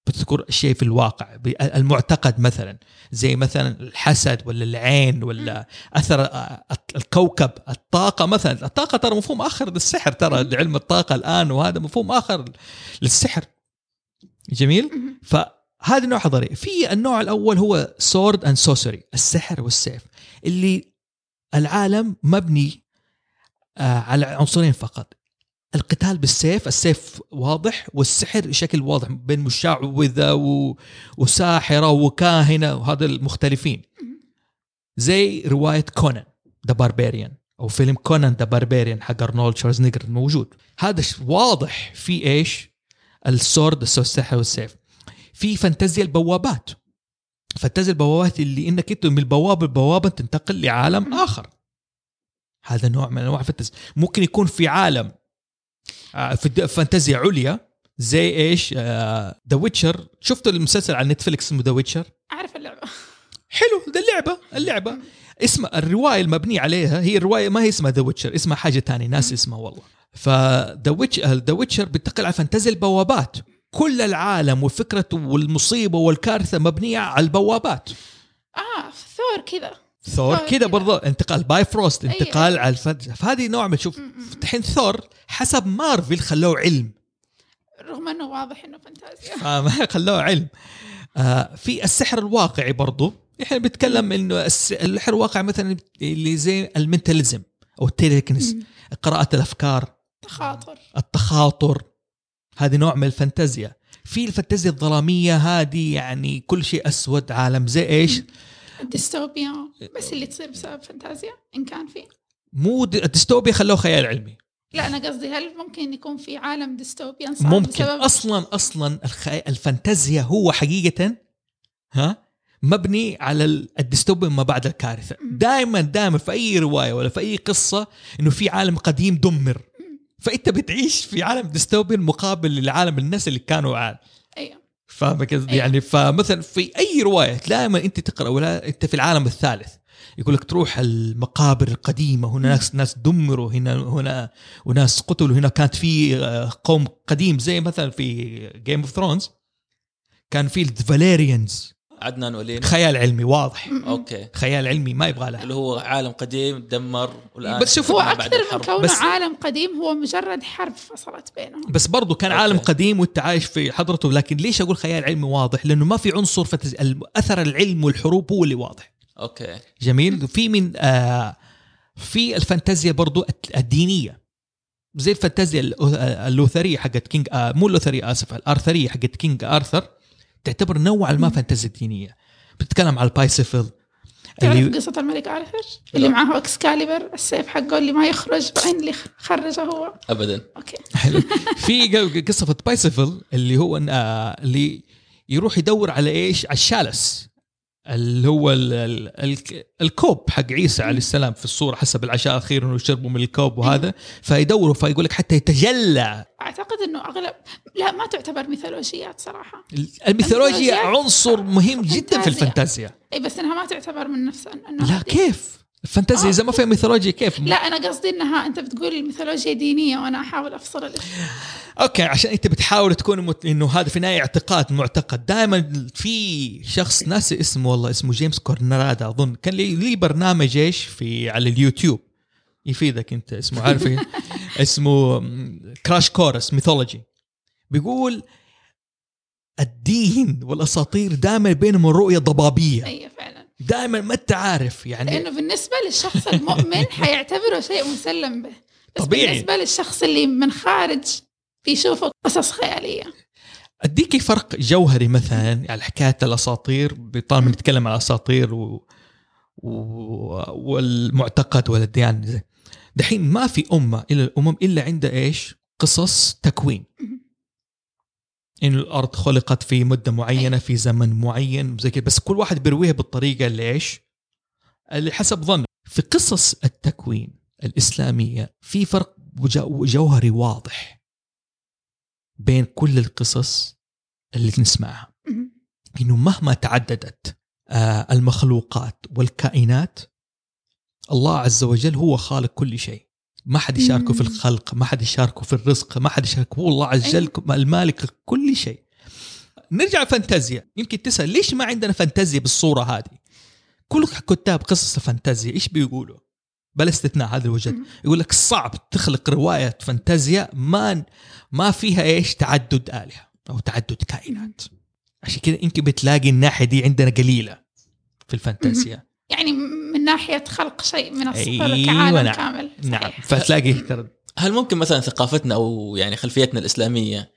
S3: بتذكر الشيء في الواقع المعتقد مثلا. زي مثلا الحسد ولا العين ولا أثر آه، الكوكب الطاقة مثلا. الطاقة ترى مفهوم آخر للسحر ترى علم الطاقة الآن وهذا مفهوم آخر للسحر. جميل. فهذا نوع حضاري في النوع الأول هو sword and sorcery السحر والسيف. اللي العالم مبني آه، على عنصرين فقط. القتال بالسيف السيف واضح والسحر بشكل واضح بين مشعوذة و... وساحرة وكاهنة وهذا المختلفين. زي رواية Conan the Barbarian أو فيلم Conan the Barbarian حق أرنولد شوارزنيجر موجود هذا واضح في إيش؟ ال sword السحر والسيف. في فانتازيا البوابات. فانتازيا البوابات اللي إنك أنت من البوابة لبوابه تنتقل لعالم آخر. هذا نوع من أنواع الفانتازيا. ممكن يكون في عالم آه، في فانتازيا عليا زي إيش؟ The Witcher شفتوا المسلسل على نتفلكس اسمه The Witcher
S2: أعرف اللعبة.
S3: حلو ده اللعبة اللعبة. اسم الرواية المبنية عليها هي الرواية ما هي اسمها The Witcher اسمها حاجة تانية ناس اسمها والله. ف The Witch The Witcher بينتقل على فانتازيا البوابات. كل العالم وفكرة والمصيبة والكارثة مبنية على البوابات.
S2: آه ثور كذا.
S3: ثور كذا. برضه انتقال
S2: Bifrost.
S3: انتقال على الفد... فهذه نوع من شوف. الحين ثور حسب مارفل خلوه علم.
S2: رغم إنه واضح إنه فانتازيا.
S3: فما خلوه علم. آه في السحر الواقعي برضو. إحنا بنتكلم إنه الس- السحر الواقعي مثلا اللي زي ال mentalism أو
S2: ال telekinesis.
S3: قراءة الأفكار
S2: تخاطر.
S3: التخاطر. هذه نوع من الفانتازيا. في الفانتازيا الظلامية هذه يعني كل شيء أسود عالم زي إيش؟
S2: الديستوبيا بس اللي تصير بسبب فانتازيا إن كان في.
S3: مو الديستوبيا خلوه خيال علمي.
S2: لا أنا قصدي هل ممكن يكون في عالم dystopian صار
S3: ممكن.
S2: بسبب؟
S3: أصلا أصلا الخي... الفانتازيا هو حقيقة ها مبني على ال- الديستوبيا ما بعد
S2: الكارثة.
S3: دائما دائما في أي رواية ولا في أي قصة إنه في عالم قديم دمر. فانت بتعيش في عالم ديستوبيا مقابل للعالم الناس اللي كانوا عال
S2: أيوه.
S3: فاهم قصدي
S2: أيوة.
S3: يعني فمثلا في أي رواية دائما أنت تقرأ ولا أنت في العالم الثالث يقول لك تروح المقابر القديمة هنا ناس ناس دمروا هنا هنا وناس قتلوا هنا كانت في آه، قوم قديم زي مثلا في Game of Thrones كان في ال Valyrians
S1: عدنان ولين
S3: خيال علمي واضح.
S1: أوكي.
S3: خيال علمي ما يبغى له.
S1: اللي هو عالم قديم دمر والآن
S3: بس شوف
S2: هو أكثر من. كونه
S3: بس-
S2: عالم قديم هو مجرد حرب فصلت بينهم.
S3: بس برضو كان
S1: أوكي.
S3: عالم قديم وانت عايش في حضرته لكن ليش أقول خيال علمي واضح؟ لأنه ما في عنصر fantasy أثر العلم والحروب هو اللي واضح.
S1: أوكي.
S3: جميل. في من آه في الفانتازيا برضو الدينية. زي الفانتازيا الأ- اللوثرية حقت King آه مو اللوثرية آسف الأرثرية حقت King Arthur. تعتبر نوعا ما فانتازيا دينيه بتتكلم على البيرسيفال
S2: تعرف
S3: اللي
S2: قصة الملك ارثر اللي معاه إكسكاليبر السيف حقه اللي ما يخرج بعدين اللي خرجه هو.
S1: ابدا.
S2: okay.
S3: حلو. في ق- قصة في بيرسيفال اللي هو آه اللي يروح يدور على إيش؟ على ال chalice. اللي هو ال ال ال الكوب حق عيسى عليه السلام في الصورة حسب العشاء أخيرا ويشربوا من الكوب وهذا. فيدوروا فيقول لك حتى يتجلى.
S2: أعتقد إنه اغلب لا ما تعتبر ميثولوجيات صراحة.
S3: الميثولوجيا عنصر مهم جدا في
S2: فانتازيا.
S3: الفانتازيا.
S2: إي بس إنها ما تعتبر من نفس إنه
S3: لا كيف؟ الفانتازيا
S2: آه.
S3: اذا ما فيها ميثولوجيا كيف؟
S2: لا أنا قصدي إنها أنت بتقول الميثولوجيا دينية وأنا أحاول أفصل الاثنين
S3: okay عشان أنت بتحاول تكون مت... إنه هذا في النهايه اعتقاد معتقد. دائما في شخص ناسي اسمه والله اسمه جيمس كورنرادا أظن. كان لي, لي برنامج إيش؟ في على اليوتيوب. يفيدك أنت اسمه عارف إيه؟ اسمه Crash Course Mythology بيقول الدين والأساطير دائما بينهم رؤية ضبابية.
S2: اي فعلا.
S3: دائما ما أنت عارف يعني
S2: لأنه بالنسبة للشخص المؤمن حيعتبره شيء مسلم به بس
S3: طبيعي.
S2: بالنسبة للشخص اللي من خارج بيشوفه قصص خيالية
S3: اديكي فرق جوهري مثلا على حكاية الأساطير طالما نتكلم على الأساطير و... و... والمعتقد والديانه زي. دحين ما في أمة إلا الأمم إلا عندها إيش؟ قصص تكوين إن الأرض خلقت في مدة معينة في زمن معين زي كده بس كل واحد بيرويها بالطريقة اللي إيش؟ اللي حسب ظنه في قصص التكوين الإسلامية في فرق جو- جوهري واضح بين كل القصص اللي نسمعها. إنه مهما تعددت آه، المخلوقات والكائنات الله عز وجل هو خالق كل شيء ما حد يشاركه في. الخلق ما حد يشاركه في الرزق ما حد يشاركه. هو الله عز وجل المالك كل شيء. نرجع فانتازيا. يمكن تسأل ليش ما عندنا فانتازيا بالصورة هذه؟ كل كتاب قصص الفانتازيا إيش بيقولوا؟ بلا استثناء هذا الوجد
S2: مم.
S3: يقول لك صعب تخلق رواية فانتازيا ما ما فيها إيش؟ تعدد آلهة أو تعدد كائنات. عشان كذا يمكن بتلاقي الناحية دي عندنا قليلة في الفانتازيا.
S2: يعني ناحية خلق شيء من الصفر
S3: أيوة
S2: كعالم
S3: نعم.
S2: كامل
S3: نعم
S2: صحيح.
S3: فتلاقي ترى
S1: هل ممكن مثلا ثقافتنا أو يعني خلفيتنا الإسلامية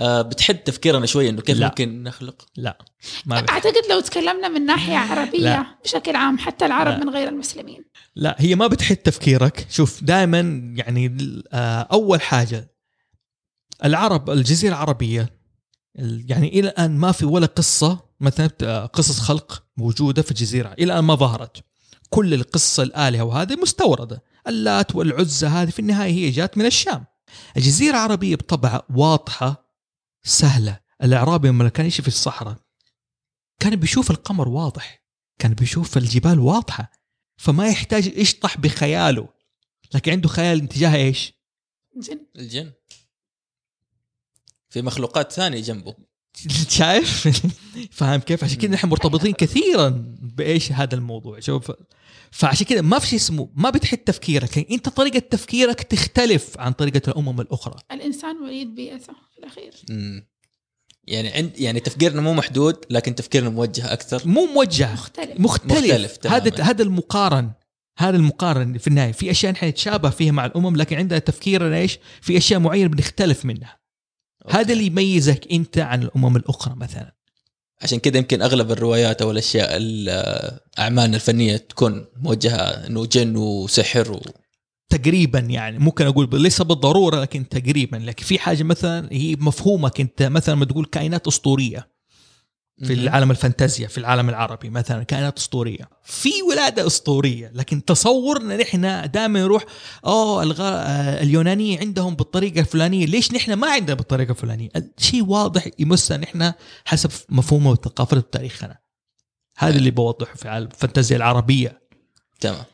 S1: آه، بتحد تفكيرنا شوية إنه كيف
S3: لا.
S1: ممكن نخلق
S3: لا ما
S2: أعتقد لو تكلمنا من ناحية عربية
S3: لا.
S2: بشكل عام حتى العرب
S3: لا.
S2: من غير المسلمين
S3: لا هي ما بتحد تفكيرك شوف دائما يعني آه، أول حاجة العرب الجزيرة العربية ال- يعني إلى الآن ما في ولا قصة مثلا آه، قصص خلق موجودة في الجزيرة إلى الآن ما ظهرت كل القصة الآلهة وهذه مستوردة. اللات والعزى هذه في النهاية هي جات من الشام. الجزيرة العربية بطبعها واضحة سهلة. الاعرابي لما كان يمشي في الصحراء كان بيشوف القمر واضح كان بيشوف الجبال واضحة فما يحتاج يشطح بخياله. لكن عنده خيال تجاه إيش؟
S2: جن
S1: الجن. في مخلوقات ثانية جنبه.
S3: شايف؟ فاهم كيف؟ عشان كذا نحن مرتبطين كثيرا بإيش هذا الموضوع شوف فعشان كذا ما في شيء اسمه ما بتحد تفكيرك لكن أنت طريقة تفكيرك تختلف عن طريقة الأمم الأخرى
S2: الإنسان وليد بيئته في الأخير
S1: مم. يعني عند يعني تفكيرنا مو محدود لكن تفكيرنا موجه أكثر
S3: مو موجه
S2: مختلف
S3: مختلف,
S1: مختلف.
S3: هذا هذا المقارن هذا المقارن في النهاية في أشياء نحن نتشابه فيها مع الأمم لكن عندنا تفكيرنا إيش؟ في أشياء معينة بنختلف منها
S1: أوكي.
S3: هذا اللي يميزك أنت عن الأمم الأخرى مثلا.
S1: عشان كذا يمكن أغلب الروايات أو الأشياء ال- اعمالنا الفنية تكون موجهة إنه جن وسحر و...
S3: تقريبا يعني ممكن أقول ليس بالضرورة لكن تقريبا. لكن في حاجة مثلا هي مفهومك أنت مثلا ما تقول كائنات أسطورية. في. العالم الفانتازيا في العالم العربي مثلا كائنات أسطورية. في ولادة أسطورية لكن تصورنا نحن دائما نروح اوه الغ... آه، اليونانيه عندهم بالطريقة الفلانية ليش نحن ما عندنا بالطريقة الفلانية؟ شيء واضح يمسنا نحن حسب مفهومه وثقافتنا وتاريخنا هذا اللي بوضحه في عالم الفانتازيا العربية.
S1: تمام.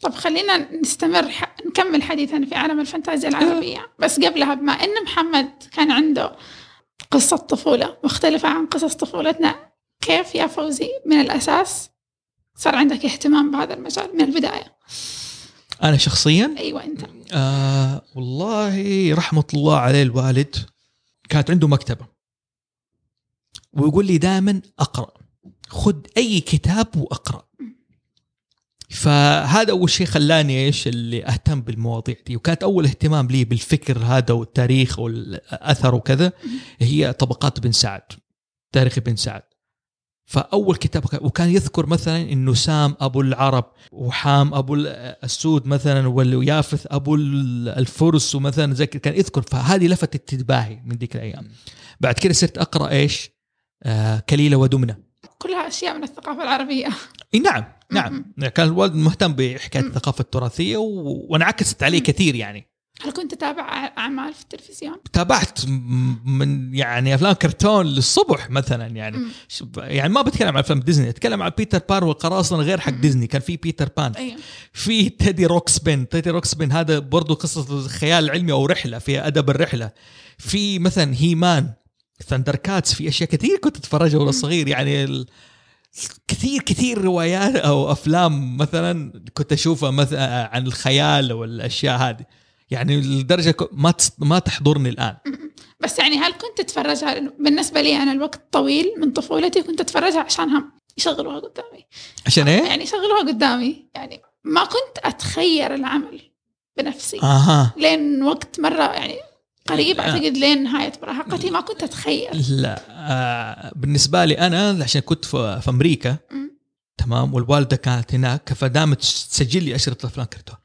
S2: طب خلينا نستمر ح... نكمل حديثنا في عالم الفانتازيا العربية. بس قبلها بما أن محمد كان عنده قصة طفولة مختلفة عن قصص طفولتنا. كيف يا فوزي؟ من الأساس صار عندك اهتمام بهذا المجال من البداية.
S3: أنا شخصيا؟
S2: أيوة أنت.
S3: آه والله رحمة الله عليه الوالد كانت عنده مكتبة. ويقول لي دائما أقرأ. خذ أي كتاب وأقرأ. فهذا أول شيء خلاني إيش اللي أهتم بالمواضيع دي. وكانت أول اهتمام لي بالفكر هذا والتاريخ والأثر وكذا هي طبقات بن سعد تاريخ ابن سعد. فأول كتاب كان- وكان يذكر مثلا إنه سام أبو العرب وحام أبو ال- السود مثلا ويافث أبو ال- الفرس ومثلا زي كان يذكر. فهذه لفتت انتباهي من ذيك الأيام. بعد كده صرت أقرأ إيش؟ آه كليلة ودمنة.
S2: كلها أشياء من الثقافة العربية.
S3: إي نعم. نعم. كان الوالد مهتم بحكاية الثقافة التراثية و... وانعكست عليه كثير يعني.
S2: هل كنت تتابع أعمال في التلفزيون؟
S3: تابعت من يعني أفلام كرتون للصبح مثلا يعني.
S2: مم.
S3: يعني ما بتكلم عن افلام ديزني أتكلم عن بيتر بان والقراصنه غير حق ديزني كان في بيتر بان.
S2: أيوة.
S3: في Teddy Ruxpin Teddy Ruxpin هذا برضو قصة خيال علمي أو رحلة في أدب الرحلة. في مثلا He-Man ThunderCats في أشياء كثير كنت أتفرجها وأنا صغير يعني. كثير كثير روايات أو أفلام مثلا كنت أشوفها مثلا عن الخيال والأشياء هذه. يعني لدرجة ك- ما. ما تحضرني الآن.
S2: بس يعني هل كنت تتفرجها بالنسبة لي أنا الوقت طويل من طفولتي كنت أتفرجها عشانها يشغلوها قدامي.
S3: عشان إيه؟
S2: يعني يشغلوها قدامي. يعني ما كنت أتخير العمل بنفسي.
S3: أها.
S2: لين وقت مرة يعني قريب. أعتقد لين نهاية مراهقتي ما كنت أتخير
S3: لا آه بالنسبة لي أنا عشان كنت في, في أمريكا
S2: مم.
S3: تمام والوالدة كانت هناك فدامت تسجل لي أشرطة افلام كرتون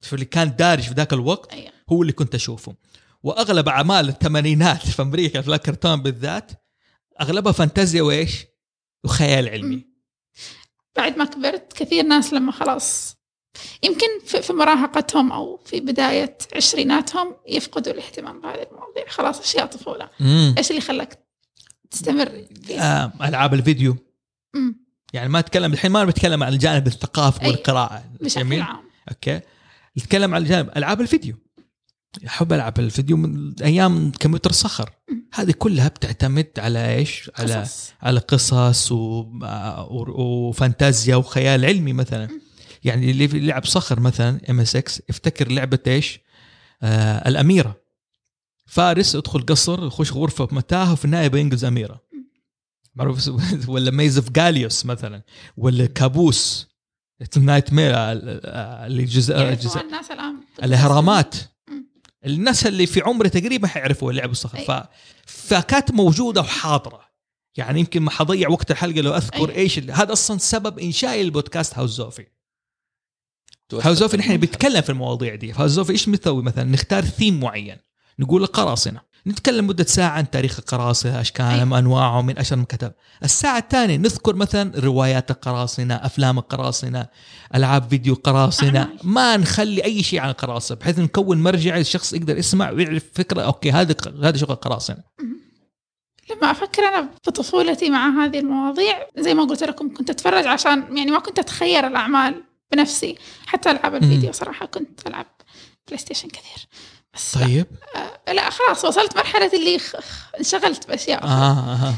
S3: فاللي كان دارج في ذاك الوقت
S2: أيوة.
S3: هو اللي كنت أشوفه وأغلب أعمال الثمانينات في أمريكا افلام كرتون بالذات أغلبها فانتازيا وإيش؟ وخيال علمي
S2: مم. بعد ما كبرت كثير ناس لما خلاص يمكن في مراهقتهم أو في بداية عشريناتهم يفقدوا الاهتمام بهذه المواضيع. خلاص أشياء طفولة؟
S3: امم
S2: إيش اللي خلاك تستمر؟
S3: آه ألعاب الفيديو.
S2: مم.
S3: يعني ما أتكلم الحين ما بتكلم عن الجانب الثقافي. والقراءة.
S2: بشكل
S3: جميل؟
S2: عام.
S3: okay. نتكلم عن الجانب ألعاب الفيديو. أحب ألعب الفيديو من أيام كمبيوتر صخر. هذه كلها بتعتمد على إيش؟ على
S2: قصص.
S3: على قصص و... و... وفانتازيا وخيال علمي مثلا. يعني اللي في لعب صخر مثلا MSX افتكر لعبة إيش؟ آه الأميرة. فارس يدخل قصر يخش غرفة متاهة وفي النهاية بينقذ أميرة. معروف ولا Maze of Galious مثلا ولا كابوس. Nightmare اللي جزء, جزء
S2: الناس
S3: الآن.
S2: الإهرامات.
S3: الناس اللي في عمري تقريبا حيعرفوا لعب الصخر. ف... فكانت موجودة وحاضرة. يعني يمكن ما حضيع وقت الحلقة لو أذكر
S2: أيوة.
S3: إيش ال- هذا أصلا سبب إنشاء البودكاست هاوس زوفي. هاوس نحن بنتكلم في المواضيع دي. هاوس إيش بنسوي مثلا؟ نختار ثيم معين. نقول القراصنه نتكلم مدة ساعة عن تاريخ القراصنة أشكالهم
S2: أيوة.
S3: أنواعهم من أشهر الكتب الساعة الثانية نذكر مثلا روايات القراصنة أفلام القراصنة ألعاب فيديو القراصنة
S2: أعمال.
S3: ما نخلي أي شيء عن القراصنة بحيث نكون مرجع الشخص يقدر يسمع ويعرف فكرة أوكي هذا هذا شغل القراصنة
S2: لما أفكر أنا بطفولتي مع هذه المواضيع زي ما قلت لكم كنت أتفرج عشان يعني ما كنت أتخيل الأعمال. بنفسي حتى العاب الفيديو صراحة كنت ألعب PlayStation كثير بس
S3: طيب
S2: لا, لا خلاص وصلت مرحلة اللي انشغلت باشياء أخرى.
S3: آه, آه.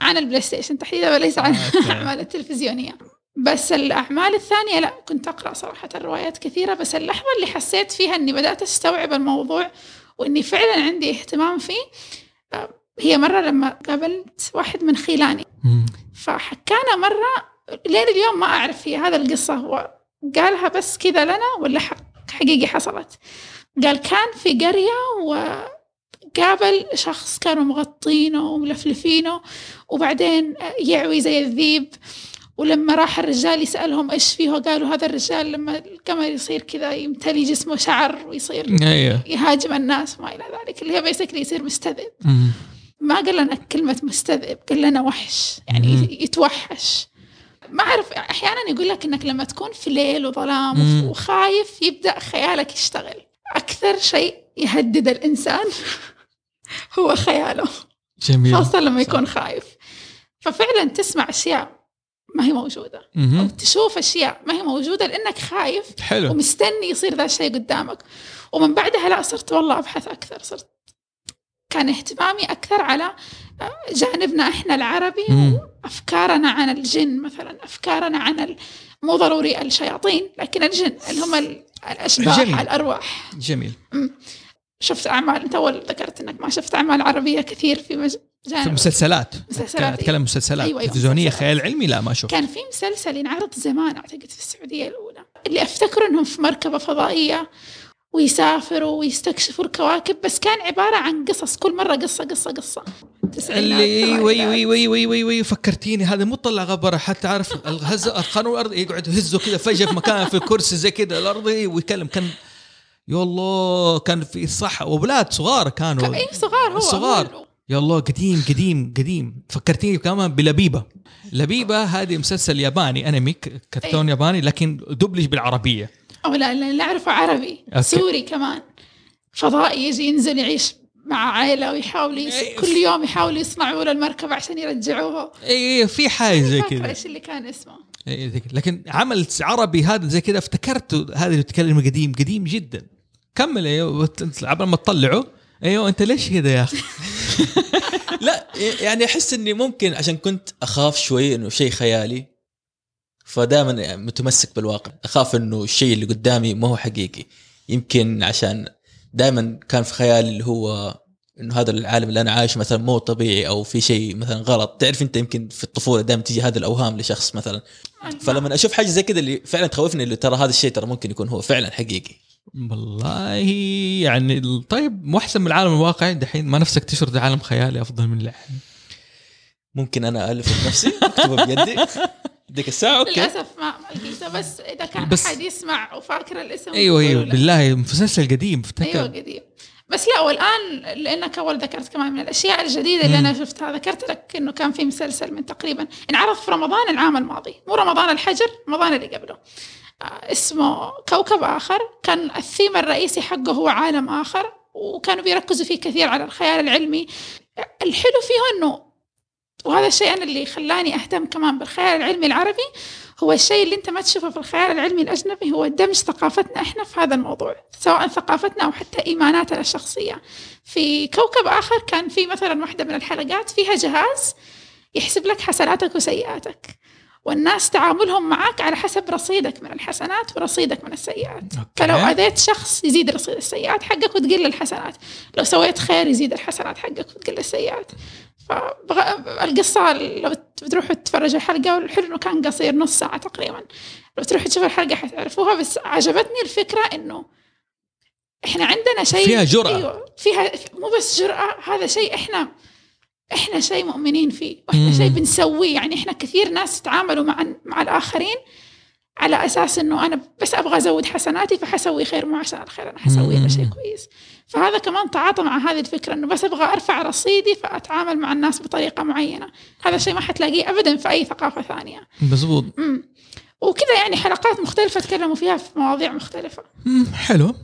S2: عن ال PlayStation تحديدا وليس عن
S3: آه،.
S2: الأعمال التلفزيونية بس الأعمال الثانية لا كنت أقرأ صراحة روايات كثيرة بس اللحظة اللي حسيت فيها إني بدأت أستوعب الموضوع وإني فعلا عندي اهتمام فيه آه، هي مرة لما قابلت واحد من خيلاني. فحكانا مرة لين اليوم ما أعرف هي هذا القصة هو قالها بس كذا لنا ولا حق حقيقي حصلت. قال كان في قرية وقابل شخص كانوا مغطينه وملفلفينه وبعدين يعوي زي الذيب. ولما راح الرجال يسألهم إيش فيه قالوا هذا الرجال لما القمر يصير كذا يمتلي جسمه شعر ويصير
S3: أيوه.
S2: يهاجم الناس وما إلى ذلك اللي هي بيسكلي يصير مستذئب. ما قال لنا كلمة مستذئب قال لنا وحش يعني
S3: مم.
S2: يتوحش. ما أعرف أحيانا يقول لك إنك لما تكون في ليل وظلام. وخايف يبدأ خيالك يشتغل. أكثر شيء يهدد الإنسان هو خياله
S3: جميل.
S2: خاصة لما يكون خايف. ففعلا تسمع أشياء ما هي موجودة. أو
S3: مهم.
S2: تشوف أشياء ما هي موجودة لأنك خايف
S3: حلو.
S2: ومستني يصير ذا الشيء قدامك. ومن بعدها لا صرت والله أبحث أكثر صرت كان اهتمامي أكثر على جانبنا إحنا العربي
S3: مم.
S2: افكارنا عن الجن مثلا أفكارنا عن ال- مو ضروري الشياطين لكن الجن اللي هم ال- الأشباح
S3: جميل.
S2: الأرواح.
S3: جميل.
S2: شفت أعمال أنت أول ذكرت إنك ما شفت أعمال عربية كثير في مج...
S3: في
S2: جانب.
S3: مسلسلات.
S2: مسلسلات،
S3: اتكلم مسلسلات.
S2: أيوة، أيوة،
S3: تلفزيونية
S2: مسلسلات.
S3: خيال علمي؟ لا ما شفت.
S2: كان في مسلسل ينعرض زمان أعتقد في السعودية الأولى. اللي افتكر إنهم في مركبة فضائية ويسافروا ويستكشفوا الكواكب بس كان عبارة عن قصص كل مرة قصة قصة قصة.
S3: اللي وي. وي وي وي وي وي فكرتيني هذا مو طلع غبرة حتى عارف الهز القانون الأرضي يقعد يهزه كذا فجأة في مكان في كرسي زي كذا الارضي ويتكلم كان يا الله كان في صح واولاد صغار كانوا
S2: اي صغار هو
S3: صغار. يا الله قديم قديم قديم فكرتيني كمان بلبيبة لبيبة هذه مسلسل ياباني أنمي كرتون
S2: أي.
S3: ياباني لكن دبلج بالعربية
S2: أو لا لا اللي أعرفه عربي
S3: okay.
S2: sorry كمان فضائي يجي ينزل يعيش مع عائلة ويحاول يس...
S3: إيه.
S2: كل يوم يحاولوا يصنعوا له المركبه عشان يرجعوها.
S3: اي في حاجة زي كذا.
S2: إيش اللي كان اسمه.
S3: إيه زي كده. لكن عمل عربي هذا زي كذا افتكرت هذا اللي بيتكلم قديم قديم جدا. كمل أيوه عبال ما تطلعه إيوه أنت ليش كذا يا أخي؟
S1: لا يعني أحس إني ممكن عشان كنت أخاف شوي إنه شيء خيالي. فدائما متمسك بالواقع. أخاف إنه الشيء اللي قدامي ما هو حقيقي. يمكن عشان دائما كان في خيالي اللي هو إنه هذا العالم اللي أنا عايش مثلا مو طبيعي أو في شيء مثلا غلط. تعرف أنت يمكن في الطفولة دائما تيجي هذه الأوهام لشخص مثلا. فلما أشوف حاجة زي كذا اللي فعلا تخوفني اللي ترى هذا الشيء ترى ممكن يكون هو فعلا حقيقي.
S3: والله يعني طيب مو أحسن من العالم الواقعي دحين؟ ما نفسك تشرد عالم خيالي أفضل من اللي
S1: ممكن أنا ألف بنفسي اكتبه بيدي. ديك الساعة أوكي.
S2: للأسف ما لقيته بس إذا كان
S3: بس-
S2: أحد يسمع وفاكر الاسم أيوه أيوه.
S3: بالله مسلسل قديم
S2: أيوه
S3: افتكر
S2: قديم. بس لا والآن لأنك أول ذكرت كمان من الأشياء الجديدة اللي
S3: مم.
S2: أنا شفتها ذكرت لك إنه كان في مسلسل من تقريبا انعرض في رمضان العام الماضي مو رمضان الحجر رمضان اللي قبله. آه اسمه كوكب آخر. كان الثيم الرئيسي حقه هو عالم آخر وكانوا بيركزوا فيه كثير على الخيال العلمي. الحلو فيه إنه وهذا الشيء أنا اللي خلاني أهتم كمان بالخيال العلمي العربي. هو الشيء اللي أنت ما تشوفه في الخيال العلمي الأجنبي هو دمج ثقافتنا إحنا في هذا الموضوع سواء ثقافتنا أو حتى إيماناتنا الشخصية. في كوكب آخر كان في مثلا واحدة من الحلقات فيها جهاز يحسب لك حسناتك وسيئاتك والناس تعاملهم معك على حسب رصيدك من الحسنات ورصيدك من السيئات.
S3: okay.
S2: فلو أذيت شخص يزيد رصيد السيئات حقك وتقل الحسنات لو سويت خير يزيد الحسنات حقك وتقل السيئات. فالقصة لو بتروحوا تتفرجوا الحلقة والحلو انه كان قصير نص ساعة تقريبا لو تروحوا تشوفوا الحلقة حتعرفوها بس عجبتني الفكرة إنه إحنا عندنا شيء
S3: فيها جرأة.
S2: أيوه فيها مو بس جرأة هذا شيء إحنا إحنا شيء مؤمنين فيه وإحنا
S3: مم.
S2: شيء بنسويه يعني إحنا كثير ناس تتعاملوا مع مع الآخرين على أساس إنه أنا بس أبغى أزود حسناتي فحسوي خير مو عشان الخير أنا حسوي شيء كويس فهذا كمان تعاطى مع هذه الفكرة إنه بس أبغى أرفع رصيدي فأتعامل مع الناس بطريقة معينة. هذا الشيء ما حتلاقيه ابدا في أي ثقافة ثانية.
S3: مزبوط.
S2: وكذا يعني حلقات مختلفة تكلموا فيها في مواضيع مختلفة.
S3: مم، حلو.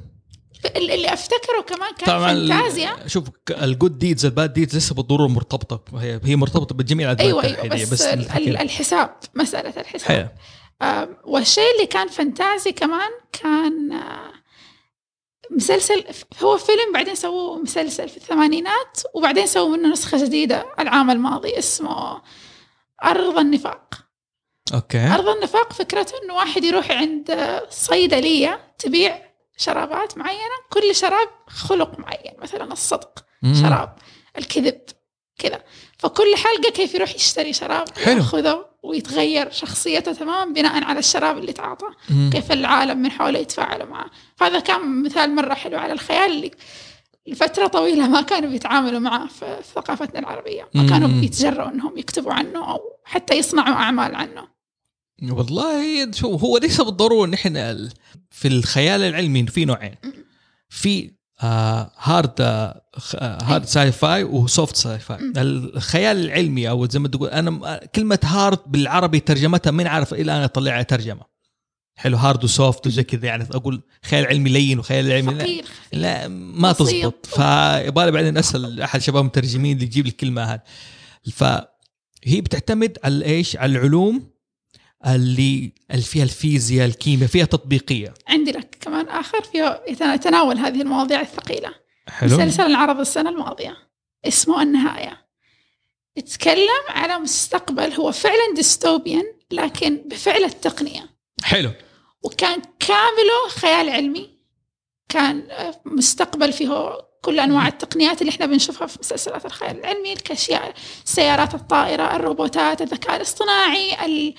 S2: ال- اللي أفتكره كمان كان
S3: طبعا
S2: فانتازيا.
S3: شوف ال good deeds ال bad deeds لسه بالضرورة مرتبطة. هي هي مرتبطة بجميع الادوات
S2: أيوه
S3: أيوه
S2: بس,
S3: لك.
S2: الحساب مسألة الحساب. آم، والشيء اللي كان fantasy كمان كان آه، مسلسل هو فيلم بعدين سووه مسلسل في الثمانينات وبعدين سووا منه نسخة جديدة العام الماضي اسمه أرض النفاق.
S3: okay.
S2: أرض النفاق فكرته إنه واحد يروح عند صيدلية تبيع شرابات معينة كل شراب خلق معين مثلا الصدق
S3: مم.
S2: شراب الكذب كذا. فكل حلقة كيف يروح يشتري شراب
S3: حلو.
S2: ياخذه ويتغير شخصيته تماما بناء على الشراب اللي تعاطى
S3: مم.
S2: كيف العالم من حوله يتفاعلوا معه فهذا كان مثال مرة حلو على الخيال اللي لفترة طويلة ما كانوا بيتعاملوا معه في ثقافتنا العربية ما كانوا. بيتجرؤوا إنهم يكتبوا عنه أو حتى يصنعوا أعمال عنه
S3: والله شو هو ليس بالضرورة نحن في الخيال العلمي في نوعين في hard hard sci-fi و soft
S2: sci-fi.
S3: الخيال العلمي أو زي ما تقول أنا كلمة hard بالعربي ترجمتها من عارف إلى أنا اطلع ترجمة. حلو hard و soft وزي كذا يعني أقول خيال علمي لين وخيال علمي لا, لا ما. تزبط. فيبالي بعدين أسأل أحد شباب المترجمين اللي يجيب الكلمة هذه. فهي بتعتمد على إيش؟ على العلوم اللي فيها الفيزياء الكيمياء فيها تطبيقية.
S2: عندي لك كمان آخر فيه يتناول هذه المواضيع الثقيلة.
S3: حلو.
S2: مسلسل انعرض السنة الماضية. اسمه النهاية. يتكلم على مستقبل هو فعلا ديستوبيان لكن بفعل التقنية.
S3: حلو.
S2: وكان كامله خيال علمي. كان آه، مستقبل فيه كل أنواع التقنيات اللي إحنا بنشوفها في مسلسلات الخيال العلمي الاشياء السيارات الطائرة الروبوتات الذكاء الاصطناعي ال... ال...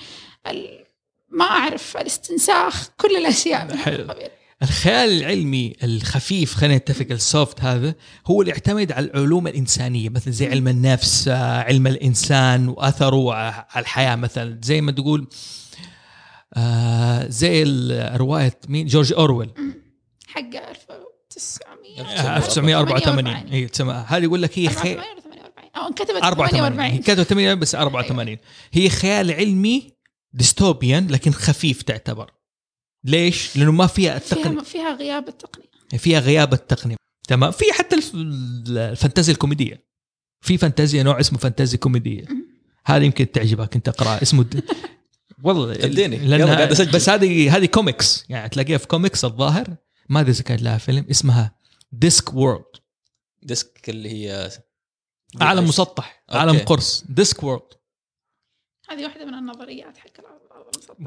S2: ما أعرف الاستنساخ كل الأشياء. من هذا. القبيل
S3: الخيال العلمي الخفيف خلينا نتفق السوفت هذا هو اللي يعتمد على العلوم الإنسانية مثل زي علم النفس علم الإنسان وأثره على الحياة مثلا. زي ما تقول آه زي روايه مين؟ جورج أورويل.
S2: حق 1900
S3: آه، 1984 اي تسمى هذه يقول لك هي خيال
S2: 84 ولا 48 أو انكتبت
S3: 84 هي
S2: 48
S3: كانت 88 بس 84 هي خيال علمي dystopian لكن خفيف تعتبر. ليش؟ لأنه ما فيها التقنية.
S2: فيها فيها غياب التقنية.
S3: فيها غياب التقنية. تمام؟ في حتى الف- الفانتازيا الكوميدية. في فانتازيا نوع اسمه فانتازيا كوميدية. هذا يمكن تعجبك أنت اقرا اسمه د... والله
S1: اديني. قاعد.
S3: بس هذه هذه كوميكس يعني تلاقيها في كوميكس الظاهر. ما أدري إذا كان لها فيلم. اسمها Discworld
S1: disc اللي هي
S3: عالم مسطح.
S1: أوكي.
S3: عالم قرص. ديسك وورلد
S2: هذه واحدة من النظريات حق.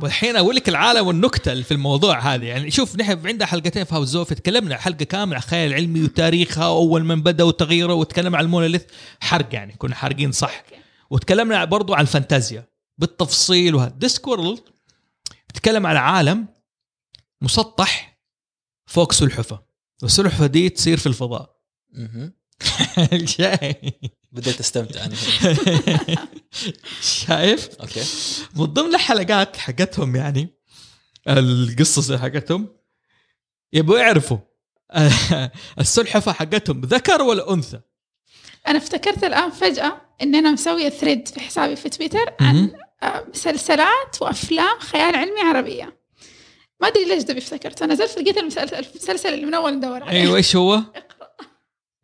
S3: والحين أقول لك العالم والنكتة اللي في الموضوع هذا يعني شوف نحن عندنا حلقتين في هاوس تكلمنا حلقة كاملة عن الخيال العلمي وتاريخها وأول من بدأ وتغييره وتكلمنا عن المونوليث. حرق يعني كنا حارقين صح.
S2: أوكي.
S3: وتكلمنا برضو عن الفانتازيا بالتفصيل وهذا. Discworld بتتكلم على عالم مسطح فوق سلحفة والسلحفة دي تصير في الفضاء. شايف
S1: بديت أستمتع أنا
S3: شايف؟
S1: أوكي.
S3: من ضمن الحلقات حقتهم يعني. القصص حقتهم. يبغوا يعرفوا. السلحفه حقتهم ذكر ولا أنثى؟
S2: أنا افتكرت الآن فجأة إن أنا مسوية thread في حسابي في تويتر. عن مسلسلات وأفلام خيال علمي عربية. ما أدري ليش دبي افتكرت أنا نزلت لقيت المسلسل, المسلسل اللي من أول ندور عليه.
S3: أيوه إيش هو؟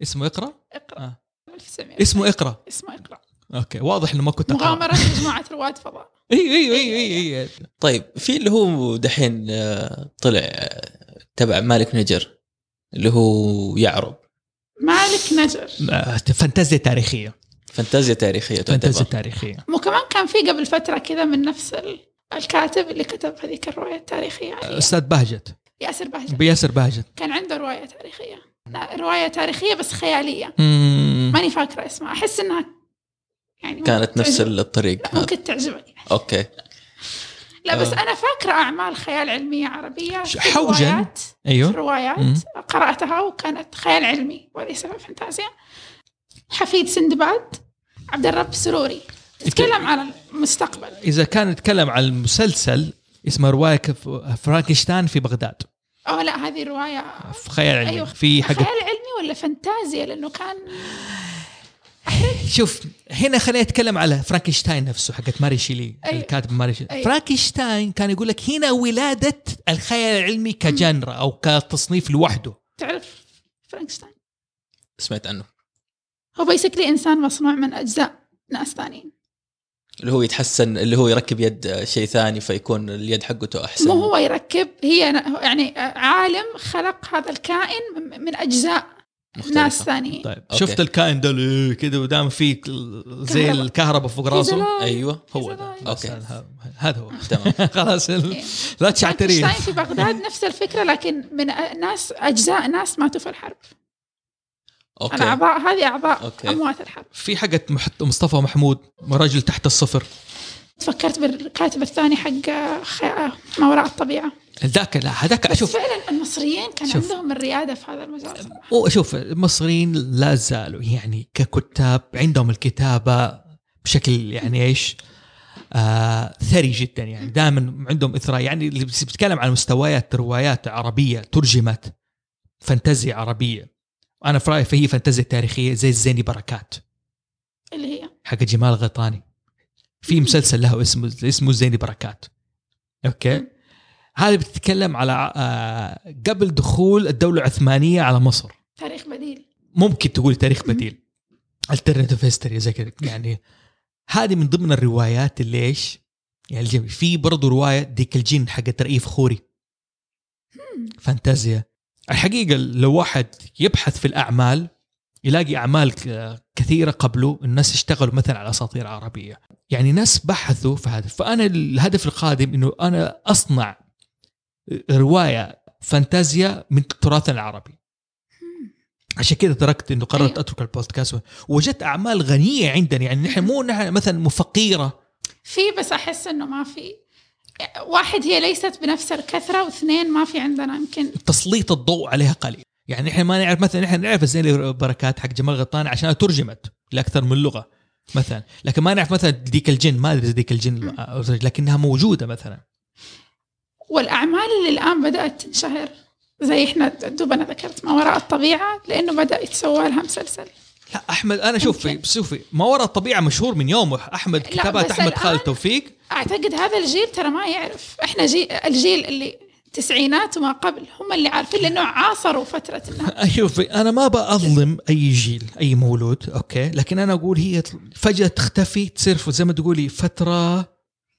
S3: اسمه اقرأ؟
S2: اقرأ.
S3: آه.
S2: 1900
S3: اسمه اقرأ.
S2: اسمه اقرأ.
S3: أوكي واضح إنه ما كنت أقرأ.
S2: مغامرة مجموعة رواد فضاء.
S3: أيوه أيوه أيوه أيوه
S1: طيب في اللي هو دحين آه، طلع آه، تبع مالك نجر اللي هو يعرب.
S2: مالك نجر.
S3: آه، فانتازيا تاريخية.
S1: فانتازيا تاريخية
S3: فانتازيا
S1: تعتبر
S3: تاريخية.
S2: مو كمان كان في قبل فترة كذا من نفس ال- الكاتب اللي كتب هذيك الرواية التاريخية. عليها.
S3: أستاذ بهجت.
S2: ياسر بهجت.
S3: بياسر بهجت.
S2: كان عنده رواية تاريخية. لا رواية تاريخية بس خيالية.
S3: مم.
S2: ماني فاكرة اسمها. أحس إنها يعني
S1: كانت نفس
S2: تعجب-
S1: الطريق
S2: ممكن تعجبك.
S1: أوكي.
S2: لا بس
S1: آه.
S2: أنا فاكرة أعمال خيال عربية
S3: ش-
S2: في
S3: حوجن.
S2: روايات
S3: مم.
S2: قرأتها وكانت خيال علمي. وليس فانتازيا. حفيد سندباد عبد الرب سروري. تتكلم عن المستقبل.
S3: إذا كان نتكلم عن المسلسل اسمه رواية كف- فرانكشتاين في بغداد.
S2: آه لا هذه روايه
S3: في خيال علمي.
S2: أيوة.
S3: في حق
S2: خيال علمي ولا فانتازيا؟ لأنه كان
S3: شوف هنا خلينا نتكلم على فرانكشتاين نفسه حقت ماري شيلي
S2: أيوة.
S3: الكاتب ماري شيلي.
S2: أيوة.
S3: فرانكشتاين كان يقول لك هنا ولادة الخيال العلمي ك genre أو كتصنيف لوحده.
S2: تعرف فرانكشتاين
S1: سمعت عنه.
S2: هو basically إنسان مصنوع من أجزاء ناس ثانيين.
S1: اللي هو يتحسن اللي هو يركب يد شيء ثاني فيكون اليد حقته أحسن
S2: مو هو يركب هي يعني عالم خلق هذا الكائن من- أجزاء
S1: مختلفة.
S2: ناس ثانيين
S3: طيب
S1: أوكي.
S3: شفت الكائن ده اللي كذا ودام فيه زي
S2: كهرباء.
S3: الكهرباء فوق راسه.
S1: أيوه
S3: هو ده
S1: أوكي.
S3: هذا- هو
S1: تمام
S3: خلاص ال-
S2: إيه. فرانكشتاين في بغداد نفس الفكرة لكن من ناس أجزاء ناس ماتوا في الحرب
S1: أوكي
S2: الاعضاء هذه أعضاء
S1: أوكي.
S2: أموات الحرب
S3: في حقة مصطفى محمود رجل تحت الصفر
S2: تفكرت بالكاتب الثاني حق خ... ما وراء الطبيعة
S3: ذاك لا هذاك أشوف
S2: فعلا المصريين كان
S3: شوف.
S2: عندهم الريادة في هذا المجال.
S3: وشوف المصريين لا زالوا يعني ككتاب عندهم الكتابة بشكل يعني إيش؟ آه ثري جدا يعني دائما عندهم إثراء يعني اللي بتتكلم عن مستويات روايات عربية ترجمت فانتازيا عربية أنا في رأيي فهي فانتازيا تاريخية زي الزيني بركات.
S2: اللي هي؟
S3: حق جمال الغيطاني. في مسلسل له اسمه اسمه زيني بركات. أوكي؟ هذه بتتكلم على آه قبل دخول الدولة العثمانية على مصر.
S2: تاريخ بديل.
S3: ممكن تقول تاريخ بديل. alternative history زي كذا يعني. هذه من ضمن الروايات اللي إيش؟ يعني الجميل. في برضه رواية ديك الجن حقت رئيف خوري. فانتازيا. الحقيقة لو واحد يبحث في الأعمال يلاقي أعمال كثيرة قبله الناس اشتغلوا مثلا على أساطير عربية. يعني ناس بحثوا في هذا. فأنا الهدف القادم إنه أنا أصنع رواية فانتازيا من تراثنا العربي. عشان كذا تركت إنه قررت
S2: أيوة.
S3: أترك البودكاست ووجدت أعمال غنية عندنا. يعني نحن مو نحن مثلا فقيره
S2: في بس أحس إنه ما في. واحد هي ليست بنفس الكثرة واثنين ما في عندنا يمكن.
S3: تسليط الضوء عليها قليل. يعني نحن ما نعرف مثلا نحن نعرف زين بركات حق جمال غطاني عشانها ترجمت لأكثر من لغة مثلا. لكن ما نعرف مثلا ديك الجن ما أدري ديك الجن لكنها موجودة مثلا.
S2: والأعمال اللي الآن بدأت تنشهر زي إحنا دوبنا ذكرت ما وراء الطبيعة لأنه بدأ يتسوى لها مسلسل.
S3: لا أحمد أنا شوفي. شوفي ما وراء الطبيعة مشهور من يومه.
S2: أحمد
S3: كتابات
S2: أحمد
S3: خالد توفيق.
S2: أعتقد هذا الجيل ترى ما يعرف. إحنا جيل الجيل اللي تسعينات وما قبل هم اللي عارفين لأنه عاصروا فترة
S3: شوفي أنا ما بأظلم أي جيل أي مولود أوكي؟ لكن أنا أقول هي فجأة تختفي تصير زي ما تقولي فترة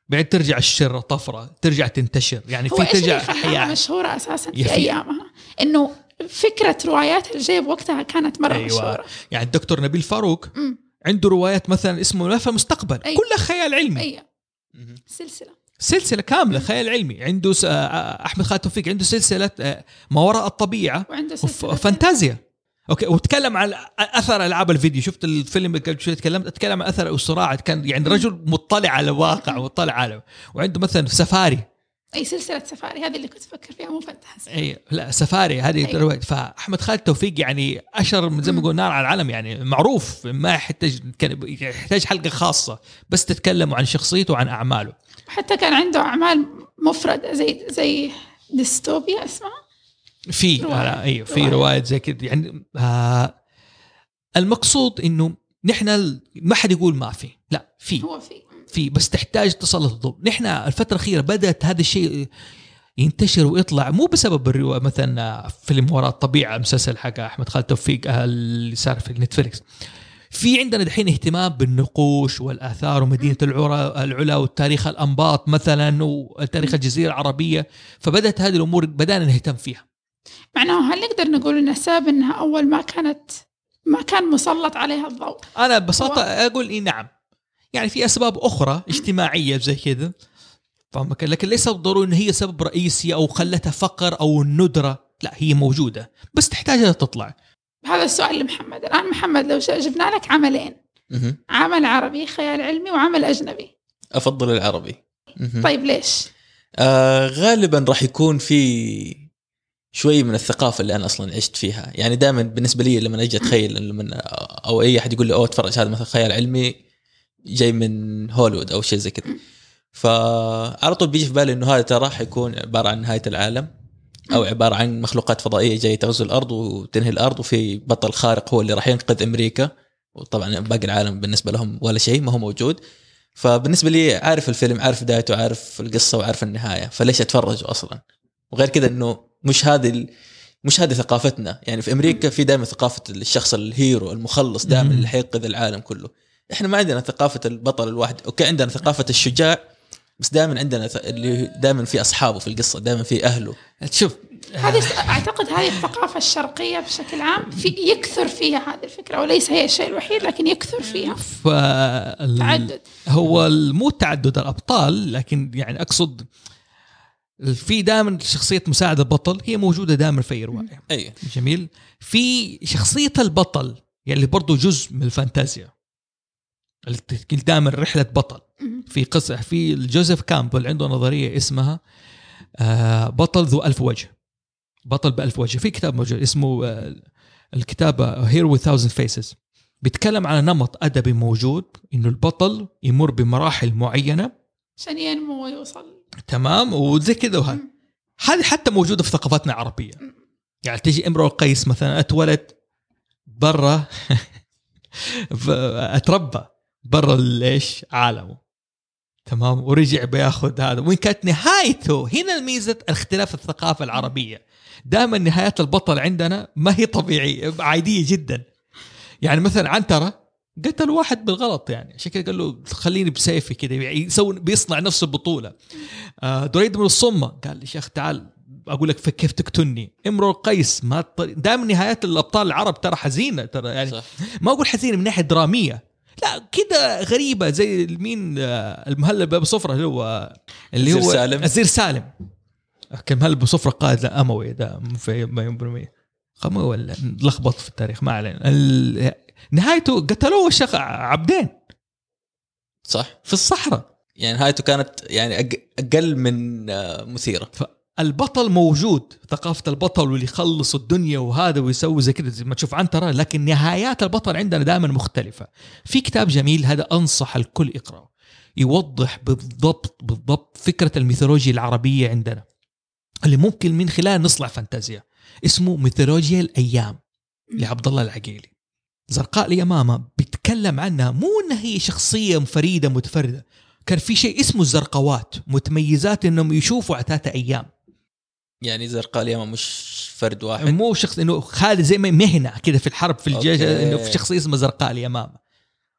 S3: بعد ترجع الشره طفرة ترجع تنتشر. يعني في ترجع احياء
S2: مشهورة
S3: أساسا
S2: في- أيامها؟ إنه فكرة روايات الجيب وقتها كانت مرة
S3: أيوة.
S2: مشهورة.
S3: يعني الدكتور نبيل فاروق. عنده روايات مثلا اسمه ملف المستقبل
S2: أيوة.
S3: كلها خيال علمي.
S2: اي سلسلة.
S3: سلسلة كاملة خيال علمي. عنده. آه، أحمد خالد توفيق عنده سلسلة آه، ما وراء الطبيعة
S2: وعنده سلسلة
S3: فانتازيا أوكي وتكلم عن أثر العاب الفيديو. شفت الفيلم اللي قبل شوي تكلمت؟ أتكلم عن أثر الصراع. كان يعني رجل مطلع على الواقع مطلع على وعنده مثلا سفاري.
S2: أي سلسلة سفاري هذه اللي كنت أفكر فيها مو فانتازيا
S3: أي لا سفاري هذه
S2: أيوة.
S3: فاحمد خالد توفيق يعني اشهر من زي ما يقول نار على العلم يعني معروف ما يحتاج يحتاج حلقة خاصة بس تتكلموا عن شخصيته وعن أعماله.
S2: وحتى كان عنده أعمال مفردة زي زي ديستوبيا اسمها؟
S3: في أيوه في.
S2: رواية.
S3: زي كذا يعني آه المقصود إنه نحن ما حد يقول ما في لا في.
S2: هو في.
S3: في بس تحتاج تسلط الضوء نحن الفترة الأخيرة بدأت هذا الشيء ينتشر ويطلع مو بسبب الرواية مثلا فيلم وراء الطبيعة مسلسل حق أحمد خالد توفيق اللي صار في نتفليكس. في عندنا دحين اهتمام بالنقوش والآثار ومدينة العلا العلا والتاريخ الأنباط مثلا وتاريخ الجزيرة العربية. فبدأت هذه الأمور بدأنا نهتم فيها.
S2: معناه هل نقدر نقول إن السبب إنها أول ما كانت ما كان مسلط عليها الضوء؟
S3: أنا ببساطة أقول إيه نعم. يعني في أسباب أخرى اجتماعية زي كذا. فاهمك لكن ليس بالضروره إن هي سبب رئيسي أو خلتها فقر أو الندره لا هي موجودة بس تحتاج انها تطلع.
S2: هذا السؤال لمحمد. الآن محمد لو جبنا لك عملين. عمل عربي خيال علمي وعمل أجنبي.
S1: أفضل العربي.
S2: طيب ليش؟
S1: آه غالبا راح يكون في شوي من الثقافة اللي أنا أصلا عشت فيها. يعني دائما بالنسبة لي لما أجي أتخيل لما أو أي أحد يقول لي أوه اتفرج هذا مثلا خيال علمي. جاي من هوليوود أو شيء زي كذا. فعلى طول بيجي في بالي إنه هذا ترى حيكون عبارة عن نهاية العالم أو عبارة عن مخلوقات فضائية جاية تغزو الأرض وتنهي الأرض وفي بطل خارق هو اللي راح ينقذ أمريكا. وطبعا باقي العالم بالنسبة لهم ولا شيء ما هو موجود. فبالنسبة لي عارف الفيلم عارف بدايته عارف القصة وعارف النهاية. فليش أتفرج أصلا؟ وغير كذا إنه مش هذه ال- مش هذه ثقافتنا. يعني في أمريكا في دائما ثقافة الشخص ال hero المخلص دائما. اللي حينقذ العالم كله. إحنا ما عندنا ثقافة البطل الواحد أوكي عندنا ثقافة الشجاع بس دائما عندنا اللي دائما في أصحابه في القصة دائما في أهله.
S3: شوف
S2: هذه أعتقد هذه الثقافة الشرقية بشكل عام في يكثر فيها هذه الفكرة وليس هي الشيء الوحيد لكن يكثر فيها. تعدد.
S3: هو مو تعدد الأبطال لكن يعني أقصد في دائما شخصية مساعد البطل هي موجودة دائما في أي رواية.
S1: اي
S3: جميل. في شخصية البطل يعني برضو جزء من الفانتازيا. دائما رحلة بطل. في قصة في جوزيف كامبل عنده نظرية اسمها آه، بطل ذو ألف وجه. بطل بألف وجه. في كتاب موجود اسمه آه، الكتاب هيرو with thousand faces. بيتكلم على نمط أدبي موجود إنه البطل يمر بمراحل معينة.
S2: عشان ينمو ويوصل
S3: تمام وزي كذا وهذا. هذه حتى موجودة في ثقافتنا العربية. يعني تجي امرؤ القيس مثلا أتولد برا أتربى. برا ليش؟ عالمه. تمام؟ ورجع بياخذ هذا. وين كانت نهايته هنا ميزه اختلاف الثقافة العربية. دائما نهايات البطل عندنا ما هي طبيعية عادية جدا. يعني مثلا عنترة قتل واحد بالغلط يعني. عشان كذا قال له خليني بسيفي كذا يسوي بيصنع نفسه بطولة. آه دريد من الصمة قال لي شيخ تعال أقول لك كيف تقتلني. امرؤ القيس ما دائما نهايات الأبطال العرب ترى حزينة ترى يعني
S1: صح.
S3: ما أقول حزينة من ناحية درامية. لا كده غريبة زي مين آه، المهلب بابو صفرة اللي هو اللي هو
S1: سالم.
S3: الزير سالم. كان مهلب صفرة قائد أموي ده في ما يمبرمي خموي ولا لخبط في التاريخ ما علينا. ال- نهايته قتلوه الشيخ عبدين.
S1: صح.
S3: في الصحراء.
S1: يعني نهايته كانت يعني أقل من آه، مثيرة.
S3: البطل موجود ثقافة البطل واللي يخلص الدنيا وهذا ويسوي زي كذا زي ما تشوف عنترة لكن نهايات البطل عندنا دائما مختلفة. في كتاب جميل هذا أنصح الكل يقرأه. يوضح بالضبط بالضبط فكرة الميثولوجيا العربية عندنا اللي ممكن من خلال نصنع فانتازيا. اسمه ميثولوجيا الأيام لعبد الله العقيلي. زرقاء اليمامة بيتكلم عنها مو انها هي شخصية فريدة متفردة. كان في شيء اسمه الزرقوات متميزات إنهم يشوفوا عتاتة أيام.
S1: يعني زرقاء اليوم مش فرد واحد.
S3: مو شخص إنه خالد زي ما مهنة كذا في الحرب في الجيش. إنه في شخصيه اسمها زرقاء
S1: اليمامة.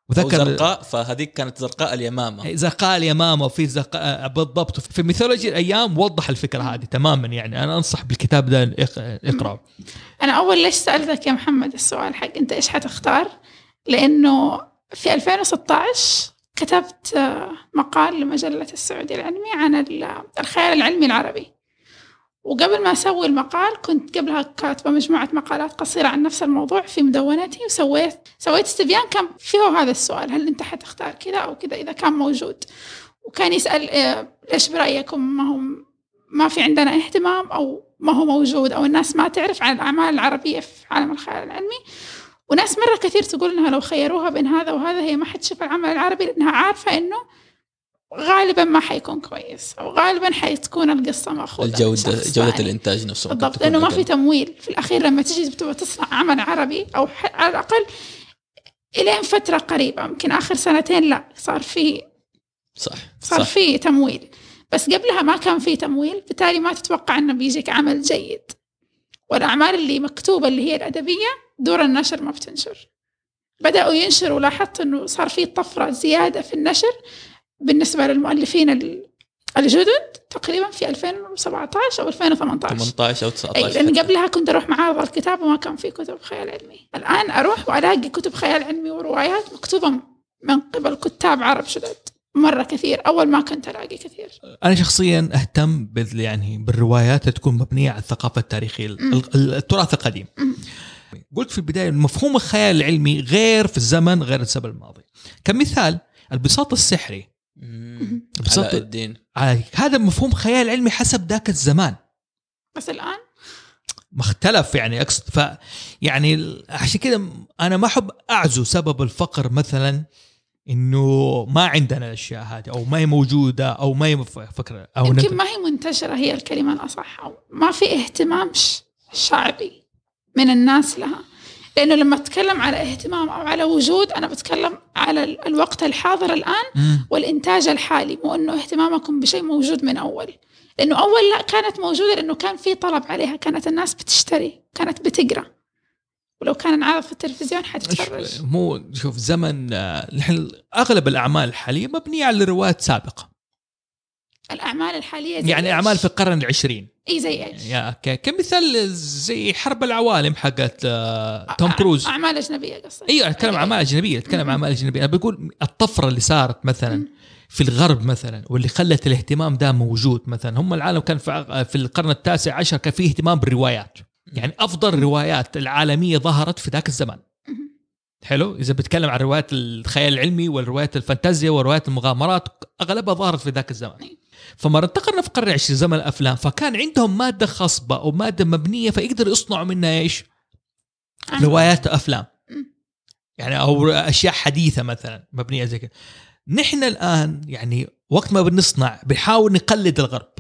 S3: وذكر
S1: زرقاء فهذيك كانت زرقاء اليمامة.
S3: زرقاء اليمامة وفي زرقاء بالضبط. في ميثولوجيا الأيام وضح الفكرة هذه تماما يعني. أنا أنصح بالكتاب ده اق- اقرأه.
S2: أنا أول ليش سألتك يا محمد السؤال حق أنت إيش حتختار؟ لأنه في 2016 كتبت آه، مقال لمجلة السعودي العلمي عن ال- الخيال العلمي العربي. وقبل ما أسوي المقال كنت قبلها كاتبة مجموعة مقالات قصيرة عن نفس الموضوع في مدونتي وسويت سويت استبيان كان فيه هذا السؤال هل أنت حتختار كذا أو كذا إذا كان موجود؟ وكان يسأل آه، ليش برأيكم؟ ما هم ما في عندنا اهتمام أو ما هو موجود؟ أو الناس ما تعرف عن الأعمال العربية في عالم الخيال العلمي. وناس مرة كثير تقول إنها لو خيروها بين هذا وهذا هي ما حتشوف العمل العربي لأنها عارفة إنه غالبا ما حيكون كويس أو غالبا حتكون القصة مأخوذة من
S1: الجوده جودة
S2: ثاني.
S1: الإنتاج نفسه
S2: بالضبط لأنه ما. في تمويل. في الأخير لما تجي تبغى تصنع عمل عربي أو ح- على الأقل إلين فترة قريبة يمكن آخر سنتين لا صار في
S1: صح
S2: صار
S1: صح.
S2: في تمويل. بس قبلها ما كان في تمويل بالتالي ما تتوقع إنه بيجيك عمل جيد. والأعمال اللي مكتوبة اللي هي الأدبية دور النشر ما بتنشر. بدأوا ينشروا لاحظت أنه صار في طفرة زيادة في النشر بالنسبة للمؤلفين ال- الجدد تقريبا في 2017 أو 2018
S1: 18 أو
S2: أي
S1: 19
S2: لأن
S1: حتى.
S2: قبلها كنت أروح معارض الكتاب وما كان في كتب خيال علمي. الآن أروح وألاقي كتب خيال علمي وروايات مكتوبة من قبل كتاب عرب جدد. مرة كثير أول ما كنت ألاقي كثير.
S3: أنا شخصيا أهتم بال يعني بالروايات اللي تكون مبنية على
S2: الثقافة
S3: التاريخية التراث القديم. قلت في البداية مفهوم الخيال العلمي غير في الزمن غير الزمن الماضي. كمثال البساط السحري.
S1: علاء الدين.
S3: هذا مفهوم خيال علمي حسب ذاك الزمان.
S2: بس الآن؟
S3: ما اختلف يعني أقصد ف يعني عشان كذا أنا ما أحب أعزو سبب الفقر مثلا إنه ما عندنا الأشياء هذه أو ما هي موجودة أو ما هي فكرة أو
S2: يمكن ما هي منتشرة هي الكلمة الأصح أو ما في اهتمام شعبي من الناس لها. لأنه لما أتكلم على اهتمام أو على وجود أنا بتكلم على ال- الوقت الحاضر الآن
S3: مم.
S2: والإنتاج الحالي مو إنه اهتمامكم بشيء موجود من أول. لأنه أول لا كانت موجودة لأنه كان في طلب عليها كانت الناس بتشتري كانت بتقرأ. ولو كان انعرض في التلفزيون حتتفرج.
S3: مو شوف زمن آه، نحن أغلب الأعمال الحاليه مبنية على روايات سابقة.
S2: الأعمال الحالية زي
S3: يعني
S2: إيش؟
S3: اعمال في القرن العشرين.
S2: إي زي إيش؟
S3: يا ك- كمثال زي حرب العوالم حقت آه، توم كروز.
S2: أعمال أجنبية قصدي
S3: إيوه أتكلم عن أعمال أجنبية أتكلم عن أعمال أجنبية. أنا بقول الطفرة اللي صارت مثلا. في الغرب مثلا واللي خلت الاهتمام ده موجود مثلا. هم العالم كان في في القرن التاسع عشر كان فيه اهتمام بالروايات. يعني أفضل الروايات العالمية ظهرت في ذاك الزمان. حلو إذا بتكلم عن روايات الخيال العلمي والروايات الفانتازيا وروايات المغامرات أغلبها ظهرت في ذاك الزمان
S2: أي.
S3: فما انتقلنا في القرن العشرين زمن الأفلام فكان عندهم مادة خصبه أو مادة مبنية فيقدروا يصنعوا منها
S2: إيش؟
S3: روايات
S2: أفلام.
S3: يعني أو أشياء حديثة مثلا مبنية زي كذا نحن الآن يعني وقت ما بنصنع بنحاول نقلد الغرب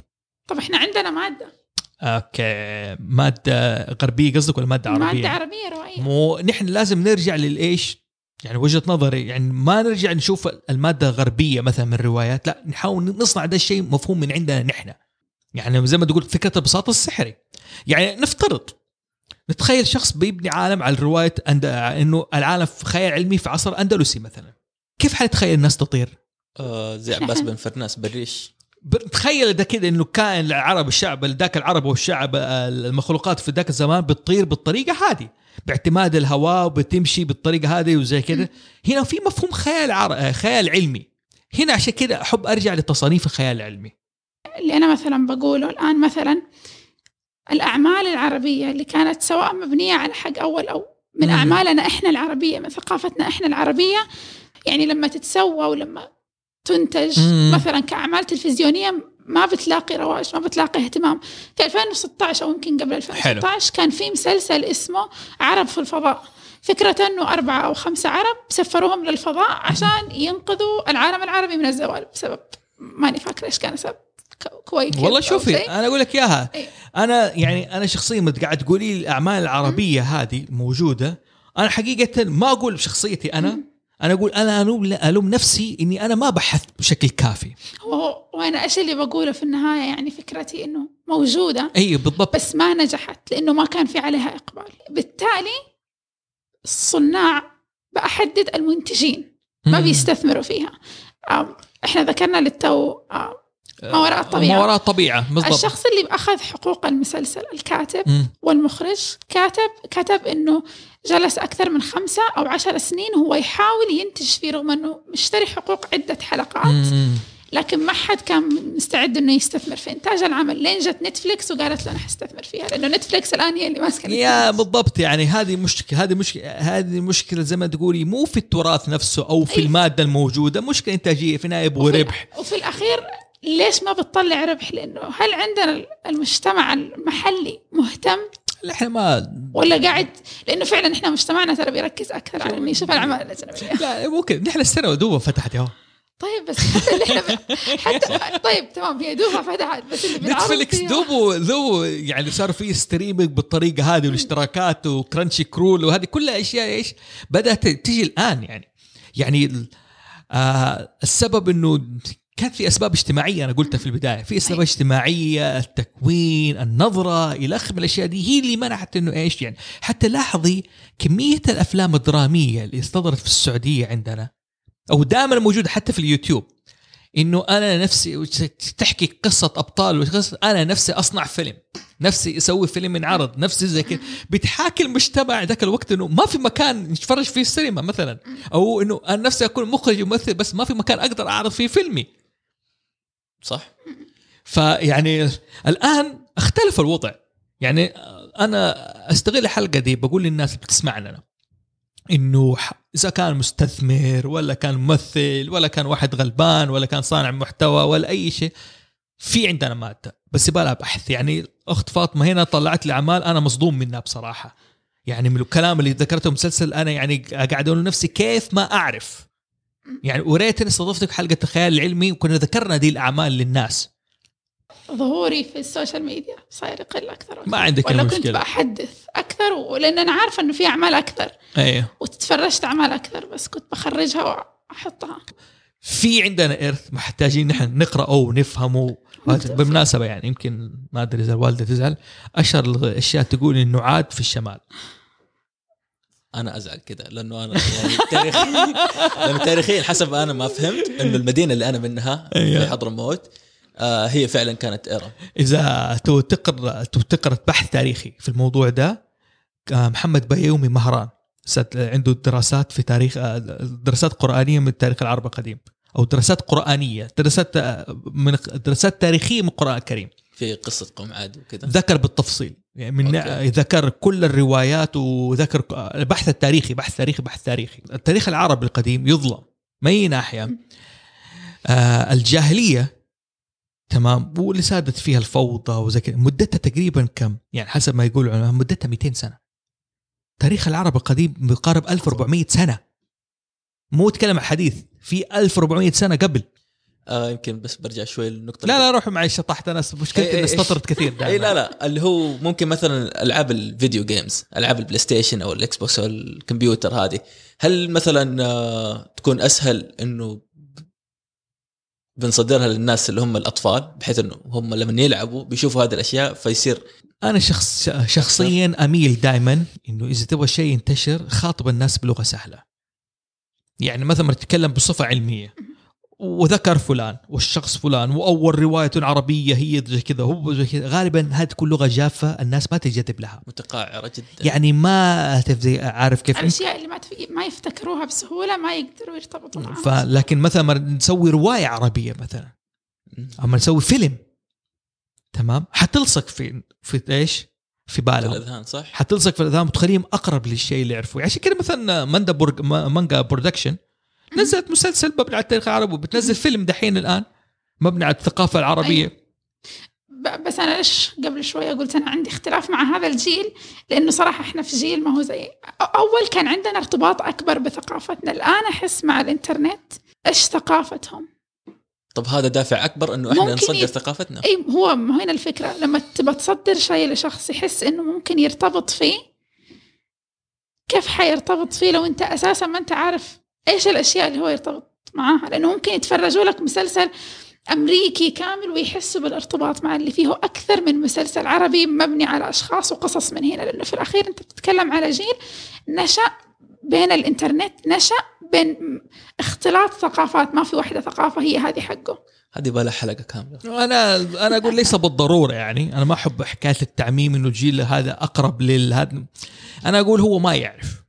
S2: طب إحنا عندنا مادة
S3: أوكي. مادة غربية قصدك ولا مادة عربية؟
S2: مادة عربية روائية.
S3: مو نحن لازم نرجع للإيش؟ يعني وجهة نظري. يعني ما نرجع نشوف المادة الغربيه مثلا من الروايات لا نحاول نصنع ده الشيء مفهوم من عندنا نحن. يعني زي ما تقول فكرة البساطه السحري. يعني نفترض نتخيل شخص بيبني عالم على رواية أند... إنه العالم في خيال علمي في عصر أندلسي مثلا. كيف حنتخيل الناس تطير؟
S1: آه زي عباس بن فرناس بالريش
S3: تخيل ده كده إنه كائن العرب الشعب ذاك العرب والشعب آه، المخلوقات في ذاك الزمان بتطير بالطريقة هذه باعتماد الهواء وبتمشي بالطريقة هذه وزي كده هنا في مفهوم خيال عر... آه، خيال علمي. هنا عشان كده أحب أرجع لتصانيف الخيال العلمي.
S2: اللي أنا مثلا بقوله الآن مثلا الأعمال العربية اللي كانت سواء مبنية على حق أول أو من
S3: مم.
S2: أعمالنا إحنا العربية من ثقافتنا إحنا العربية يعني لما تتسوى ولما تنتج.
S3: مم.
S2: مثلا كأعمال تلفزيونية ما بتلاقي رواج ما بتلاقي اهتمام. في 2016 أو يمكن قبل 2016 كان في مسلسل اسمه عرب في الفضاء. فكرة أنه أربعة أو خمسة عرب سفروهم للفضاء عشان ينقذوا العالم العربي من الزوال بسبب ماني فاكرة إيش كان سبب ك- كويت
S3: والله شوفي. أنا أقول لك إياها.
S2: إيه.
S3: أنا يعني أنا شخصيا قاعد تقولي لي الأعمال العربية هذه موجودة. أنا حقيقة ما أقول بشخصيتي
S2: أنا.
S3: أنا أقول أنا ألوم ألوم نفسي إني أنا ما بحثت بشكل كافي.
S2: هو وأنا إيش اللي بقوله في النهاية يعني فكرتي إنه موجودة
S3: إي بالضبط.
S2: بس ما نجحت لإنه ما كان في عليها إقبال. بالتالي الصناع بحدد المنتجين ما. بيستثمروا فيها. إحنا ذكرنا للتو ما وراء الطبيعة.
S3: ما وراء الطبيعة بالضبط
S2: الشخص اللي اخذ حقوق المسلسل الكاتب
S3: مم.
S2: والمخرج كاتب كتب إنه جلس أكثر من خمسة أو عشر سنين وهو يحاول ينتج فيه رغم إنه مشتري حقوق عدة حلقات
S3: مم.
S2: لكن ما حد كان مستعد إنه يستثمر في إنتاج العمل لين جت نتفليكس وقالت له أنا حستثمر فيها لأنه نتفليكس الآن هي اللي ماسكة
S3: يا. بالضبط يعني هذه مشكلة هذه مشكلة هذه مشكلة زي ما تقولي مو في التراث نفسه أو في
S2: أي.
S3: المادة الموجودة مشكلة إنتاجية في النهايه يبغوا
S2: وفي-
S3: ربح
S2: وفي الأخير ليش ما بتطلع ربح؟ لأنه هل عندنا المجتمع المحلي مهتم؟
S3: إحنا ما
S2: ولا قاعد؟ لأنه فعلا إحنا مجتمعنا ترى بيركز أكثر على إنه يشوف الاعمال الاجنبيه
S3: لا ممكن. نحن السنة دوبها فتحت اهو
S2: طيب بس حتى اللي إحنا ب... حتى طيب تمام هي دوبها فتحت بس اللي
S3: نتفلكس دوبو ذو يعني صار في streaming بالطريقة هذه والاشتراكات و Crunchyroll وهذه كلها اشياء إيش؟ بدأت تجي الآن يعني. يعني آه السبب إنه كانت في أسباب اجتماعية أنا قلتها في البداية. في أسباب اجتماعية التكوين النظرة إلى اخره من الأشياء دي هي اللي منعت إنه إيش يعني. حتى لاحظي كمية الأفلام الدرامية اللي صدرت في السعودية عندنا أو دائما موجودة حتى في اليوتيوب إنه أنا نفسي تحكي قصة أبطال وقصة أنا نفسي أصنع فيلم نفسي أسوي فيلم ينعرض نفسي زي كذا. بتحاكي المجتمع ذاك الوقت إنه ما في مكان نتفرج فيه السينما مثلا. أو إنه أنا نفسي أكون مخرج وممثل بس ما في مكان أقدر أعرض فيه فيلمي.
S1: صح؟
S3: فيعني الآن اختلف الوضع. يعني أنا أستغل الحلقة دي بقول للناس اللي بتسمعنا. إنه إذا كان مستثمر ولا كان ممثل ولا كان واحد غلبان ولا كان صانع محتوى ولا أي شيء في عندنا مادة. بس يبغى بحث يعني أخت فاطمة هنا طلعت لي أعمال أنا مصدوم منها بصراحة. يعني من الكلام اللي ذكرته مسلسل أنا يعني قاعد أقول لنفسي كيف ما أعرف. يعني يا ريت استضفتك حلقة الخيال العلمي وكنا ذكرنا دي الأعمال للناس.
S2: ظهوري في ال social media صاير يقل أكثر
S3: ما عندك
S2: ولا
S3: مشكلة.
S2: كنت بحدث أكثر ولأن أنا عارفة إنه في أعمال أكثر.
S3: أيوه.
S2: وتفرجت أعمال أكثر بس كنت بخرجها وأحطها.
S3: في عندنا إرث محتاجين نحن نقرأه ونفهمه. بالمناسبة يعني يمكن ما أدري إذا الوالدة تزعل. أشهر الاشياء تقول إنه عاد في الشمال.
S1: أنا أزعل كذا لأنه أنا يعني تاريخيا لأنه تاريخيا حسب أنا ما فهمت إنه المدينة اللي أنا منها. في حضرموت آه هي فعلا كانت ايرا
S3: إذا تقرا تقرا بحث تاريخي في الموضوع ده آه، محمد بيومي مهران. عنده دراسات في تاريخ آه، دراسات قرآنية من التاريخ العربي القديم أو دراسات قرآنية دراسات آه، من دراسات تاريخية من القرآن الكريم.
S1: في قصة قوم عاد وكذا
S3: ذكر بالتفصيل. يعني من
S1: أوكي.
S3: ذكر كل الروايات وذكر البحث التاريخي بحث تاريخي بحث تاريخي. التاريخ العربي القديم يظلم من اي ناحية. آه الجاهلية تمام واللي سادت فيها الفوضى وزي كذا مدتها تقريبا كم؟ يعني حسب ما يقولوا العلماء مدتها 200 سنة. تاريخ العرب القديم بيقارب 1400 سنة. مو تكلم عن حديث في 1400 سنة قبل.
S1: آه يمكن بس برجع شوي للنقطة
S3: لا لا روح معي شطحت. أنا مشكلتي إني
S1: إيه
S3: استطرد كثير دائما.
S1: اي لا لا. اللي هو ممكن مثلا ألعاب الفيديو games ألعاب ال PlayStation أو ال Xbox أو الكمبيوتر هذه هل مثلا آه، تكون أسهل إنه بنصدرها للناس اللي هم الأطفال بحيث إنه هم لما يلعبوا بيشوفوا هذه الأشياء فيصير
S3: أنا شخص شخصيا أميل دائما إنه إذا تبغى شيء ينتشر خاطب الناس بلغة سهلة. يعني مثلا تتكلم بصفة علمية. وذكر فلان والشخص فلان وأول رواية عربية هي زي كذا هو زي كذا. غالبا هذه تكون لغة جافة الناس ما تنجذب لها.
S1: متقاعرة جدا.
S3: يعني ما تفزي عارف كيف؟
S2: الأشياء اللي ما تف... ما يفتكروها بسهولة ما يقدروا يرتبطوا معها.
S3: فلكن مثلا ما نسوي رواية عربية مثلا. أما نسوي فيلم. تمام؟ حتلصق في في إيش؟ في بالهم.
S1: الأذهان صح؟
S3: حتلصق في الأذهان وتخليهم أقرب للشيء اللي يعرفوه. عشان كده مثلا Manga Pro... Man- Manga Production نزلت مسلسل مبني على التاريخ العربي وبتنزل فيلم دحين الآن مبني على الثقافة العربية.
S2: ب- بس أنا ليش قبل شوية قلت أنا عندي اختلاف مع هذا الجيل لأنه صراحة إحنا في جيل ما هو زي أول كان عندنا ارتباط أكبر بثقافتنا الآن أحس مع الإنترنت إيش ثقافتهم؟
S1: طب هذا دافع أكبر إنه
S2: إحنا
S1: نصدر
S2: يت-
S1: ثقافتنا؟
S2: إي هو هنا الفكرة لما تبى تصدر شيء لشخص يحس إنه ممكن يرتبط فيه كيف حيرتبط فيه لو أنت أساسا ما أنت عارف إيش الأشياء اللي هو يرتبط معاها؟ لأنه ممكن يتفرجوا لك مسلسل أمريكي كامل ويحسوا بالارتباط مع اللي فيه. أكثر من مسلسل عربي مبني على أشخاص وقصص من هنا. لأنه في الأخير أنت بتتكلم على جيل نشأ بين الإنترنت نشأ بين اختلاط ثقافات. ما في واحدة ثقافة هي هذه حقه.
S1: هذه بلا حلقة كاملة.
S3: أنا أنا أقول ليس بالضرورة يعني. أنا ما أحب حكاية التعميم إنه الجيل هذا أقرب للهذا. أنا أقول هو ما يعرف.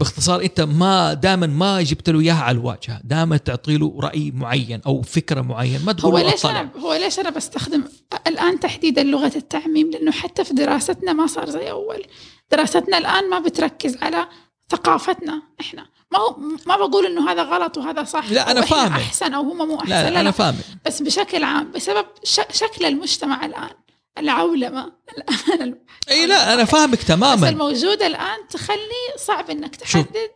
S3: باختصار انت ما دائما ما جبت له اياها على الواجهة. دائما تعطي له رأي معين أو فكرة معين ما تقول
S2: هو ليش أنا هو ليش أنا بستخدم الآن تحديدا لغة التعميم؟ لأنه حتى في دراستنا ما صار زي أول. دراستنا الآن ما بتركز على ثقافتنا إحنا. ما هو ما بقول إنه هذا غلط وهذا صح
S3: لا،
S2: إحنا
S3: فاهمك.
S2: أحسن أو هم مو احسن
S3: لا,
S2: لا,
S3: لا أنا فاهم
S2: بس بشكل عام بسبب شكل المجتمع الآن. العولمه الان
S3: إي لا أنا فاهمك
S2: بس
S3: تماما
S2: الموجودة الآن تخلي صعب إنك تحدد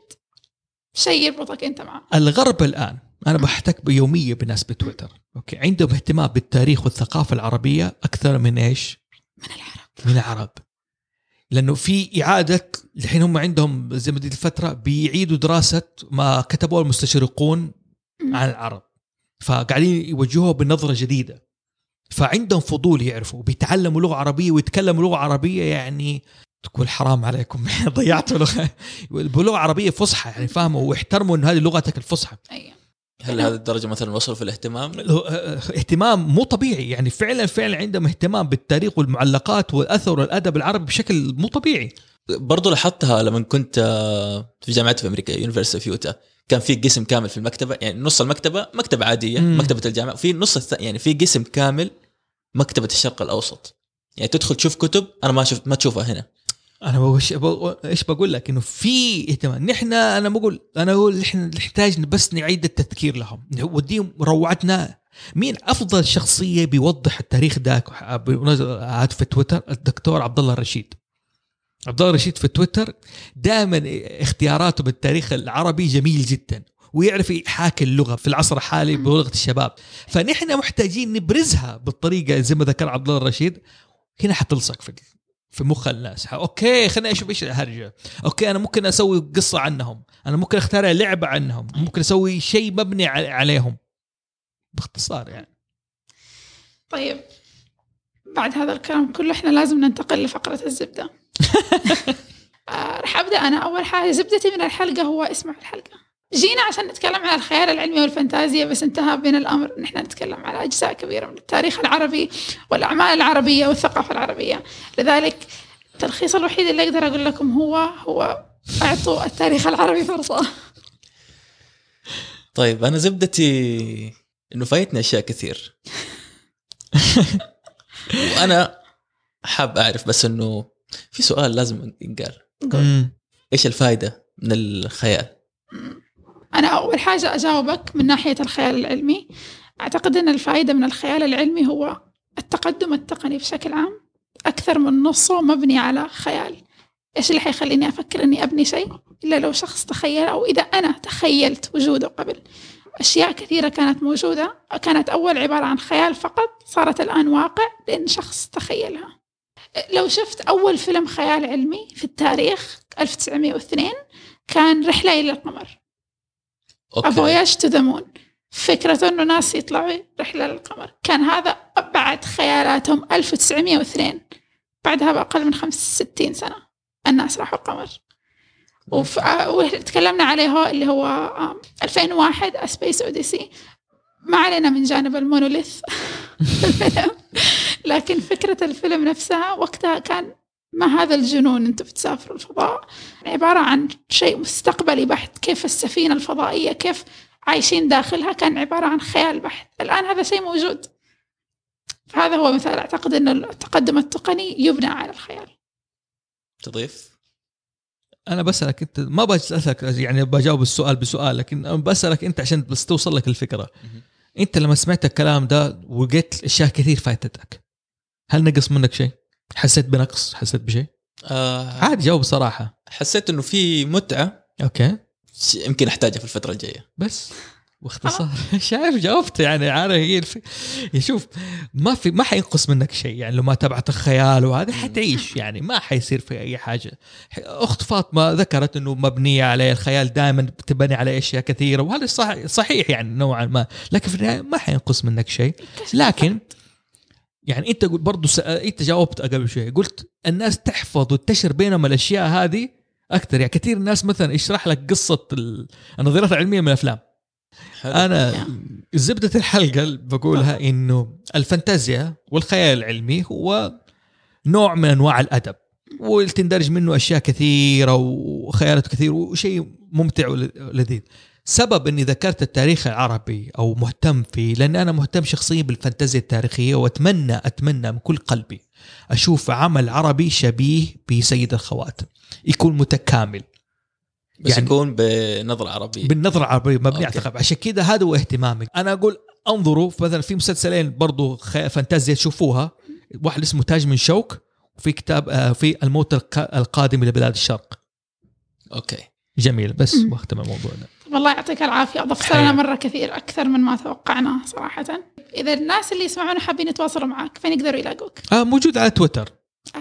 S2: شيء يربطك أنت معه.
S3: الغرب الآن أنا بحتك يوميا بالناس بتويتر okay؟ عندهم اهتمام بالتاريخ والثقافة العربية أكثر من إيش؟
S2: من العرب.
S3: من العرب. لأنه في اعاده الحين هم عندهم زي ما الفترة بيعيدوا دراسة ما كتبوه المستشرقون عن العرب. فقاعدين يوجهوها بنظرة جديدة. فعندهم فضول يعرفوا بيتعلموا لغة عربية ويتكلموا لغة عربية يعني تقول حرام عليكم ضيعتوا لغة. بلغة عربية فصحى يعني فاهموا واحترموا انه هذه لغتك الفصحى.
S2: أيوه
S1: هل هذه الدرجة مثلا وصلوا في الاهتمام؟
S3: اهتمام مو طبيعي يعني فعلا فعلا عندهم اهتمام بالتاريخ والمعلقات والأثر والأدب العربي بشكل مو طبيعي.
S1: برضو لاحظتها لما كنت آه، في جامعه في أمريكا يونيفرسيتي في يوتا كان في قسم كامل في المكتبة يعني نص المكتبة مكتبة عادية
S3: مم.
S1: مكتبة الجامعة وفي نص الث... يعني في قسم كامل مكتبة الشرق الأوسط. يعني تدخل تشوف كتب أنا ما شفت ما تشوفها هنا.
S3: أنا وش ب- إيش بقول لك؟ إنه في اهتمام. نحن أنا بقول أنا أقول إحنا نحتاج بس نعيد التذكير لهم. نوديهم روعتنا. مين أفضل شخصية بيوضح التاريخ ذاك؟ هذا في تويتر الدكتور عبد الله الرشيد عبد الله الرشيد في تويتر دائما اختياراته بالتاريخ العربي جميل جدا ويعرف يحاكي اللغة في العصر الحالي بلغة الشباب. فنحن محتاجين نبرزها بالطريقة زي ما ذكر عبد الله الرشيد هنا حتلصق في في مخ الناس. okay خليني أشوف إيش الهرجة. okay أنا ممكن أسوي قصة عنهم. أنا ممكن أخترع لعبة عنهم. ممكن أسوي شيء مبني عليهم. باختصار يعني.
S2: طيب بعد هذا الكلام كله إحنا لازم ننتقل لفقرة الزبدة. آه، راح أبدأ أنا أول حاجة. زبدتي من الحلقة هو اسمع الحلقة. جينا عشان نتكلم عن الخيال العلمي والفانتازيا بس انتهى بنا الأمر. ان إحنا نتكلم على أجزاء كبيرة من التاريخ العربي والأعمال العربية والثقافة العربية. لذلك التلخيص الوحيد اللي أقدر أقول لكم هو هو أعطوا التاريخ العربي فرصة.
S1: طيب أنا زبدتي إنه فايتني أشياء كثير. وأنا حاب أعرف بس إنه في سؤال لازم ينقال.
S3: مم.
S1: إيش الفائده من الخيال؟
S2: أنا أول حاجة أجاوبك من ناحية الخيال العلمي أعتقد أن الفائدة من الخيال العلمي هو التقدم التقني بشكل عام. أكثر من نصه مبني على خيال. إيش اللي حيخليني أفكر أني أبني شيء؟ إلا لو شخص تخيل أو إذا أنا تخيلت وجوده قبل. أشياء كثيرة كانت موجودة كانت أول عبارة عن خيال فقط صارت الآن واقع لأن شخص تخيلها. لو شفت أول فيلم خيال علمي في التاريخ 1902 كان رحلة إلى القمر.
S1: okay.
S2: Voyage to the Moon فكرة إنه ناس يطلعوا رحلة للقمر كان هذا أبعد خيالاتهم 1902 بعدها بأقل من 65 سنة الناس راحوا القمر. وف... وتكلمنا عليه هو اللي هو آم، 2001 أسبيس أوديسي ما علينا من جانب المونوليث. لكن فكرة الفيلم نفسها وقتها كان ما هذا الجنون أنتم بتسافروا الفضاء. عبارة عن شيء مستقبلي بحت كيف السفينة الفضائية كيف عايشين داخلها كان عبارة عن خيال بحت. الآن هذا شيء موجود. فهذا هو مثال أعتقد أن التقدم التقني يبنى على الخيال.
S1: تضيف؟
S3: أنا بسألك أنت ما بسألك يعني بجاوب السؤال بسؤال لكن بسألك أنت عشان بس توصل لك
S1: الفكرة.
S3: أنت لما سمعت الكلام ده ولقيت أشياء كثير فاتتك هل نقص منك شيء؟ حسيت بنقص؟ حسيت بشيء؟
S1: آه
S3: عادي جاوب بصراحة.
S1: حسيت إنه في متعة.
S3: أوكي.
S1: يمكن أحتاجها في الفترة الجاية.
S3: بس باختصار. شايف جاوبت يعني. عارف هي الف... شوف ما في ما حينقص منك شيء. يعني لو ما تبعت الخيال وهذا حتعيش يعني. ما حيصير في أي حاجة. أخت فاطمة ذكرت إنه مبنية عليه. الخيال دائما بتبني على أشياء كثيرة وهذا صح صحيح يعني نوعا ما. لكن في النهاية ما حينقص منك شيء. لكن يعني انت قلت برضه س... انت جاوبت قبل شوي قلت الناس تحفظ وتنتشر بينهم الأشياء هذه أكثر. يعني كثير ناس مثلا يشرح لك قصة ال- النظريات العلمية من
S1: الأفلام.
S3: أنا زبدة الحلقة اللي بقولها إنه الفانتازيا والخيال العلمي هو نوع من أنواع الأدب وتندرج منه أشياء كثيرة وخيالات كثير وشيء ممتع ولذيذ سبب إني ذكرت التاريخ العربي أو مهتم فيه لأن أنا مهتم شخصيا بالفانتازيا التاريخية وأتمنى أتمنى من كل قلبي أشوف عمل عربي شبيه بسيد الخواتم يكون متكامل.
S1: بس
S3: يعني-
S1: يكون بنظرة عربية.
S3: بالنظرة العربية مبني على عشان كذا هذا هو اهتمامي. أنا أقول انظروا مثلا في مسلسلين برضو فانتازيا تشوفوها. واحد اسمه تاج من شوك وفي كتاب آه، في الموت الق- القادم إلى بلاد الشرق.
S1: okay.
S3: جميل. بس. واختم الموضوع ده.
S2: والله يعطيك العافية. أضفت. لنا مرة كثير أكثر من ما توقعنا صراحة. إذا الناس اللي يسمعونا حابين يتواصلوا معك فين يقدروا يلاقوك؟
S3: آه موجود على تويتر.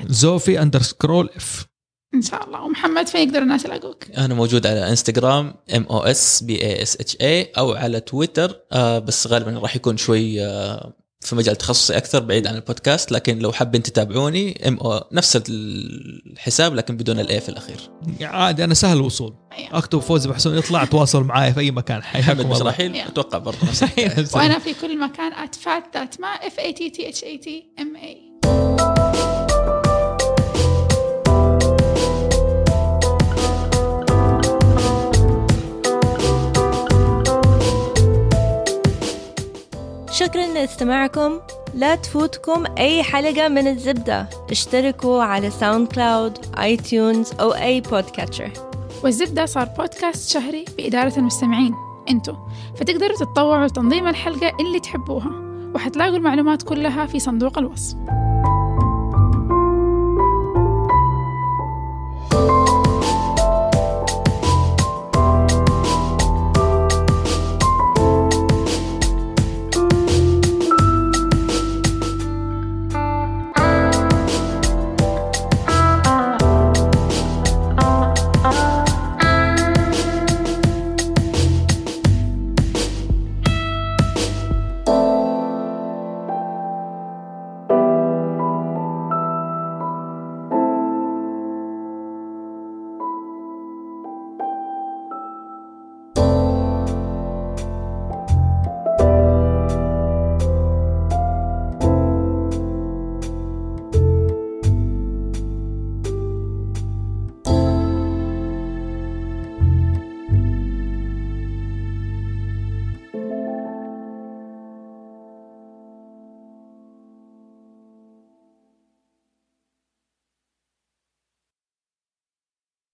S3: زوفي اندرسكرول اف
S2: إن شاء الله. ومحمد فين يقدر الناس يلاقوك؟
S1: أنا موجود على إنستغرام ام أو اس بي اي اس اتش اي أو على تويتر. آه بس غالبا راح يكون شوي آه في مجال تخصصي أكثر بعيد عن البودكاست لكن لو حابين تتابعوني إم أو نفس الحساب لكن بدون الاي في الأخير
S3: عادي أنا سهل الوصول. أكتب فوز بحسون يطلع تواصل معايا في أي مكان حياكم
S2: Yeah.
S1: أتوقع برضه نفس.
S2: وأنا في كل مكان at FatThatMa F A T T H A T M A
S4: شكرا لاستماعكم. لا تفوتكم أي حلقة من الزبدة. اشتركوا على SoundCloud iTunes أو أي podcatcher
S2: والزبدة صار بودكاست شهري بإدارة المستمعين أنتو. فتقدروا تتطوعوا لتنظيم الحلقة اللي تحبوها وحتلاقوا المعلومات كلها في صندوق الوصف.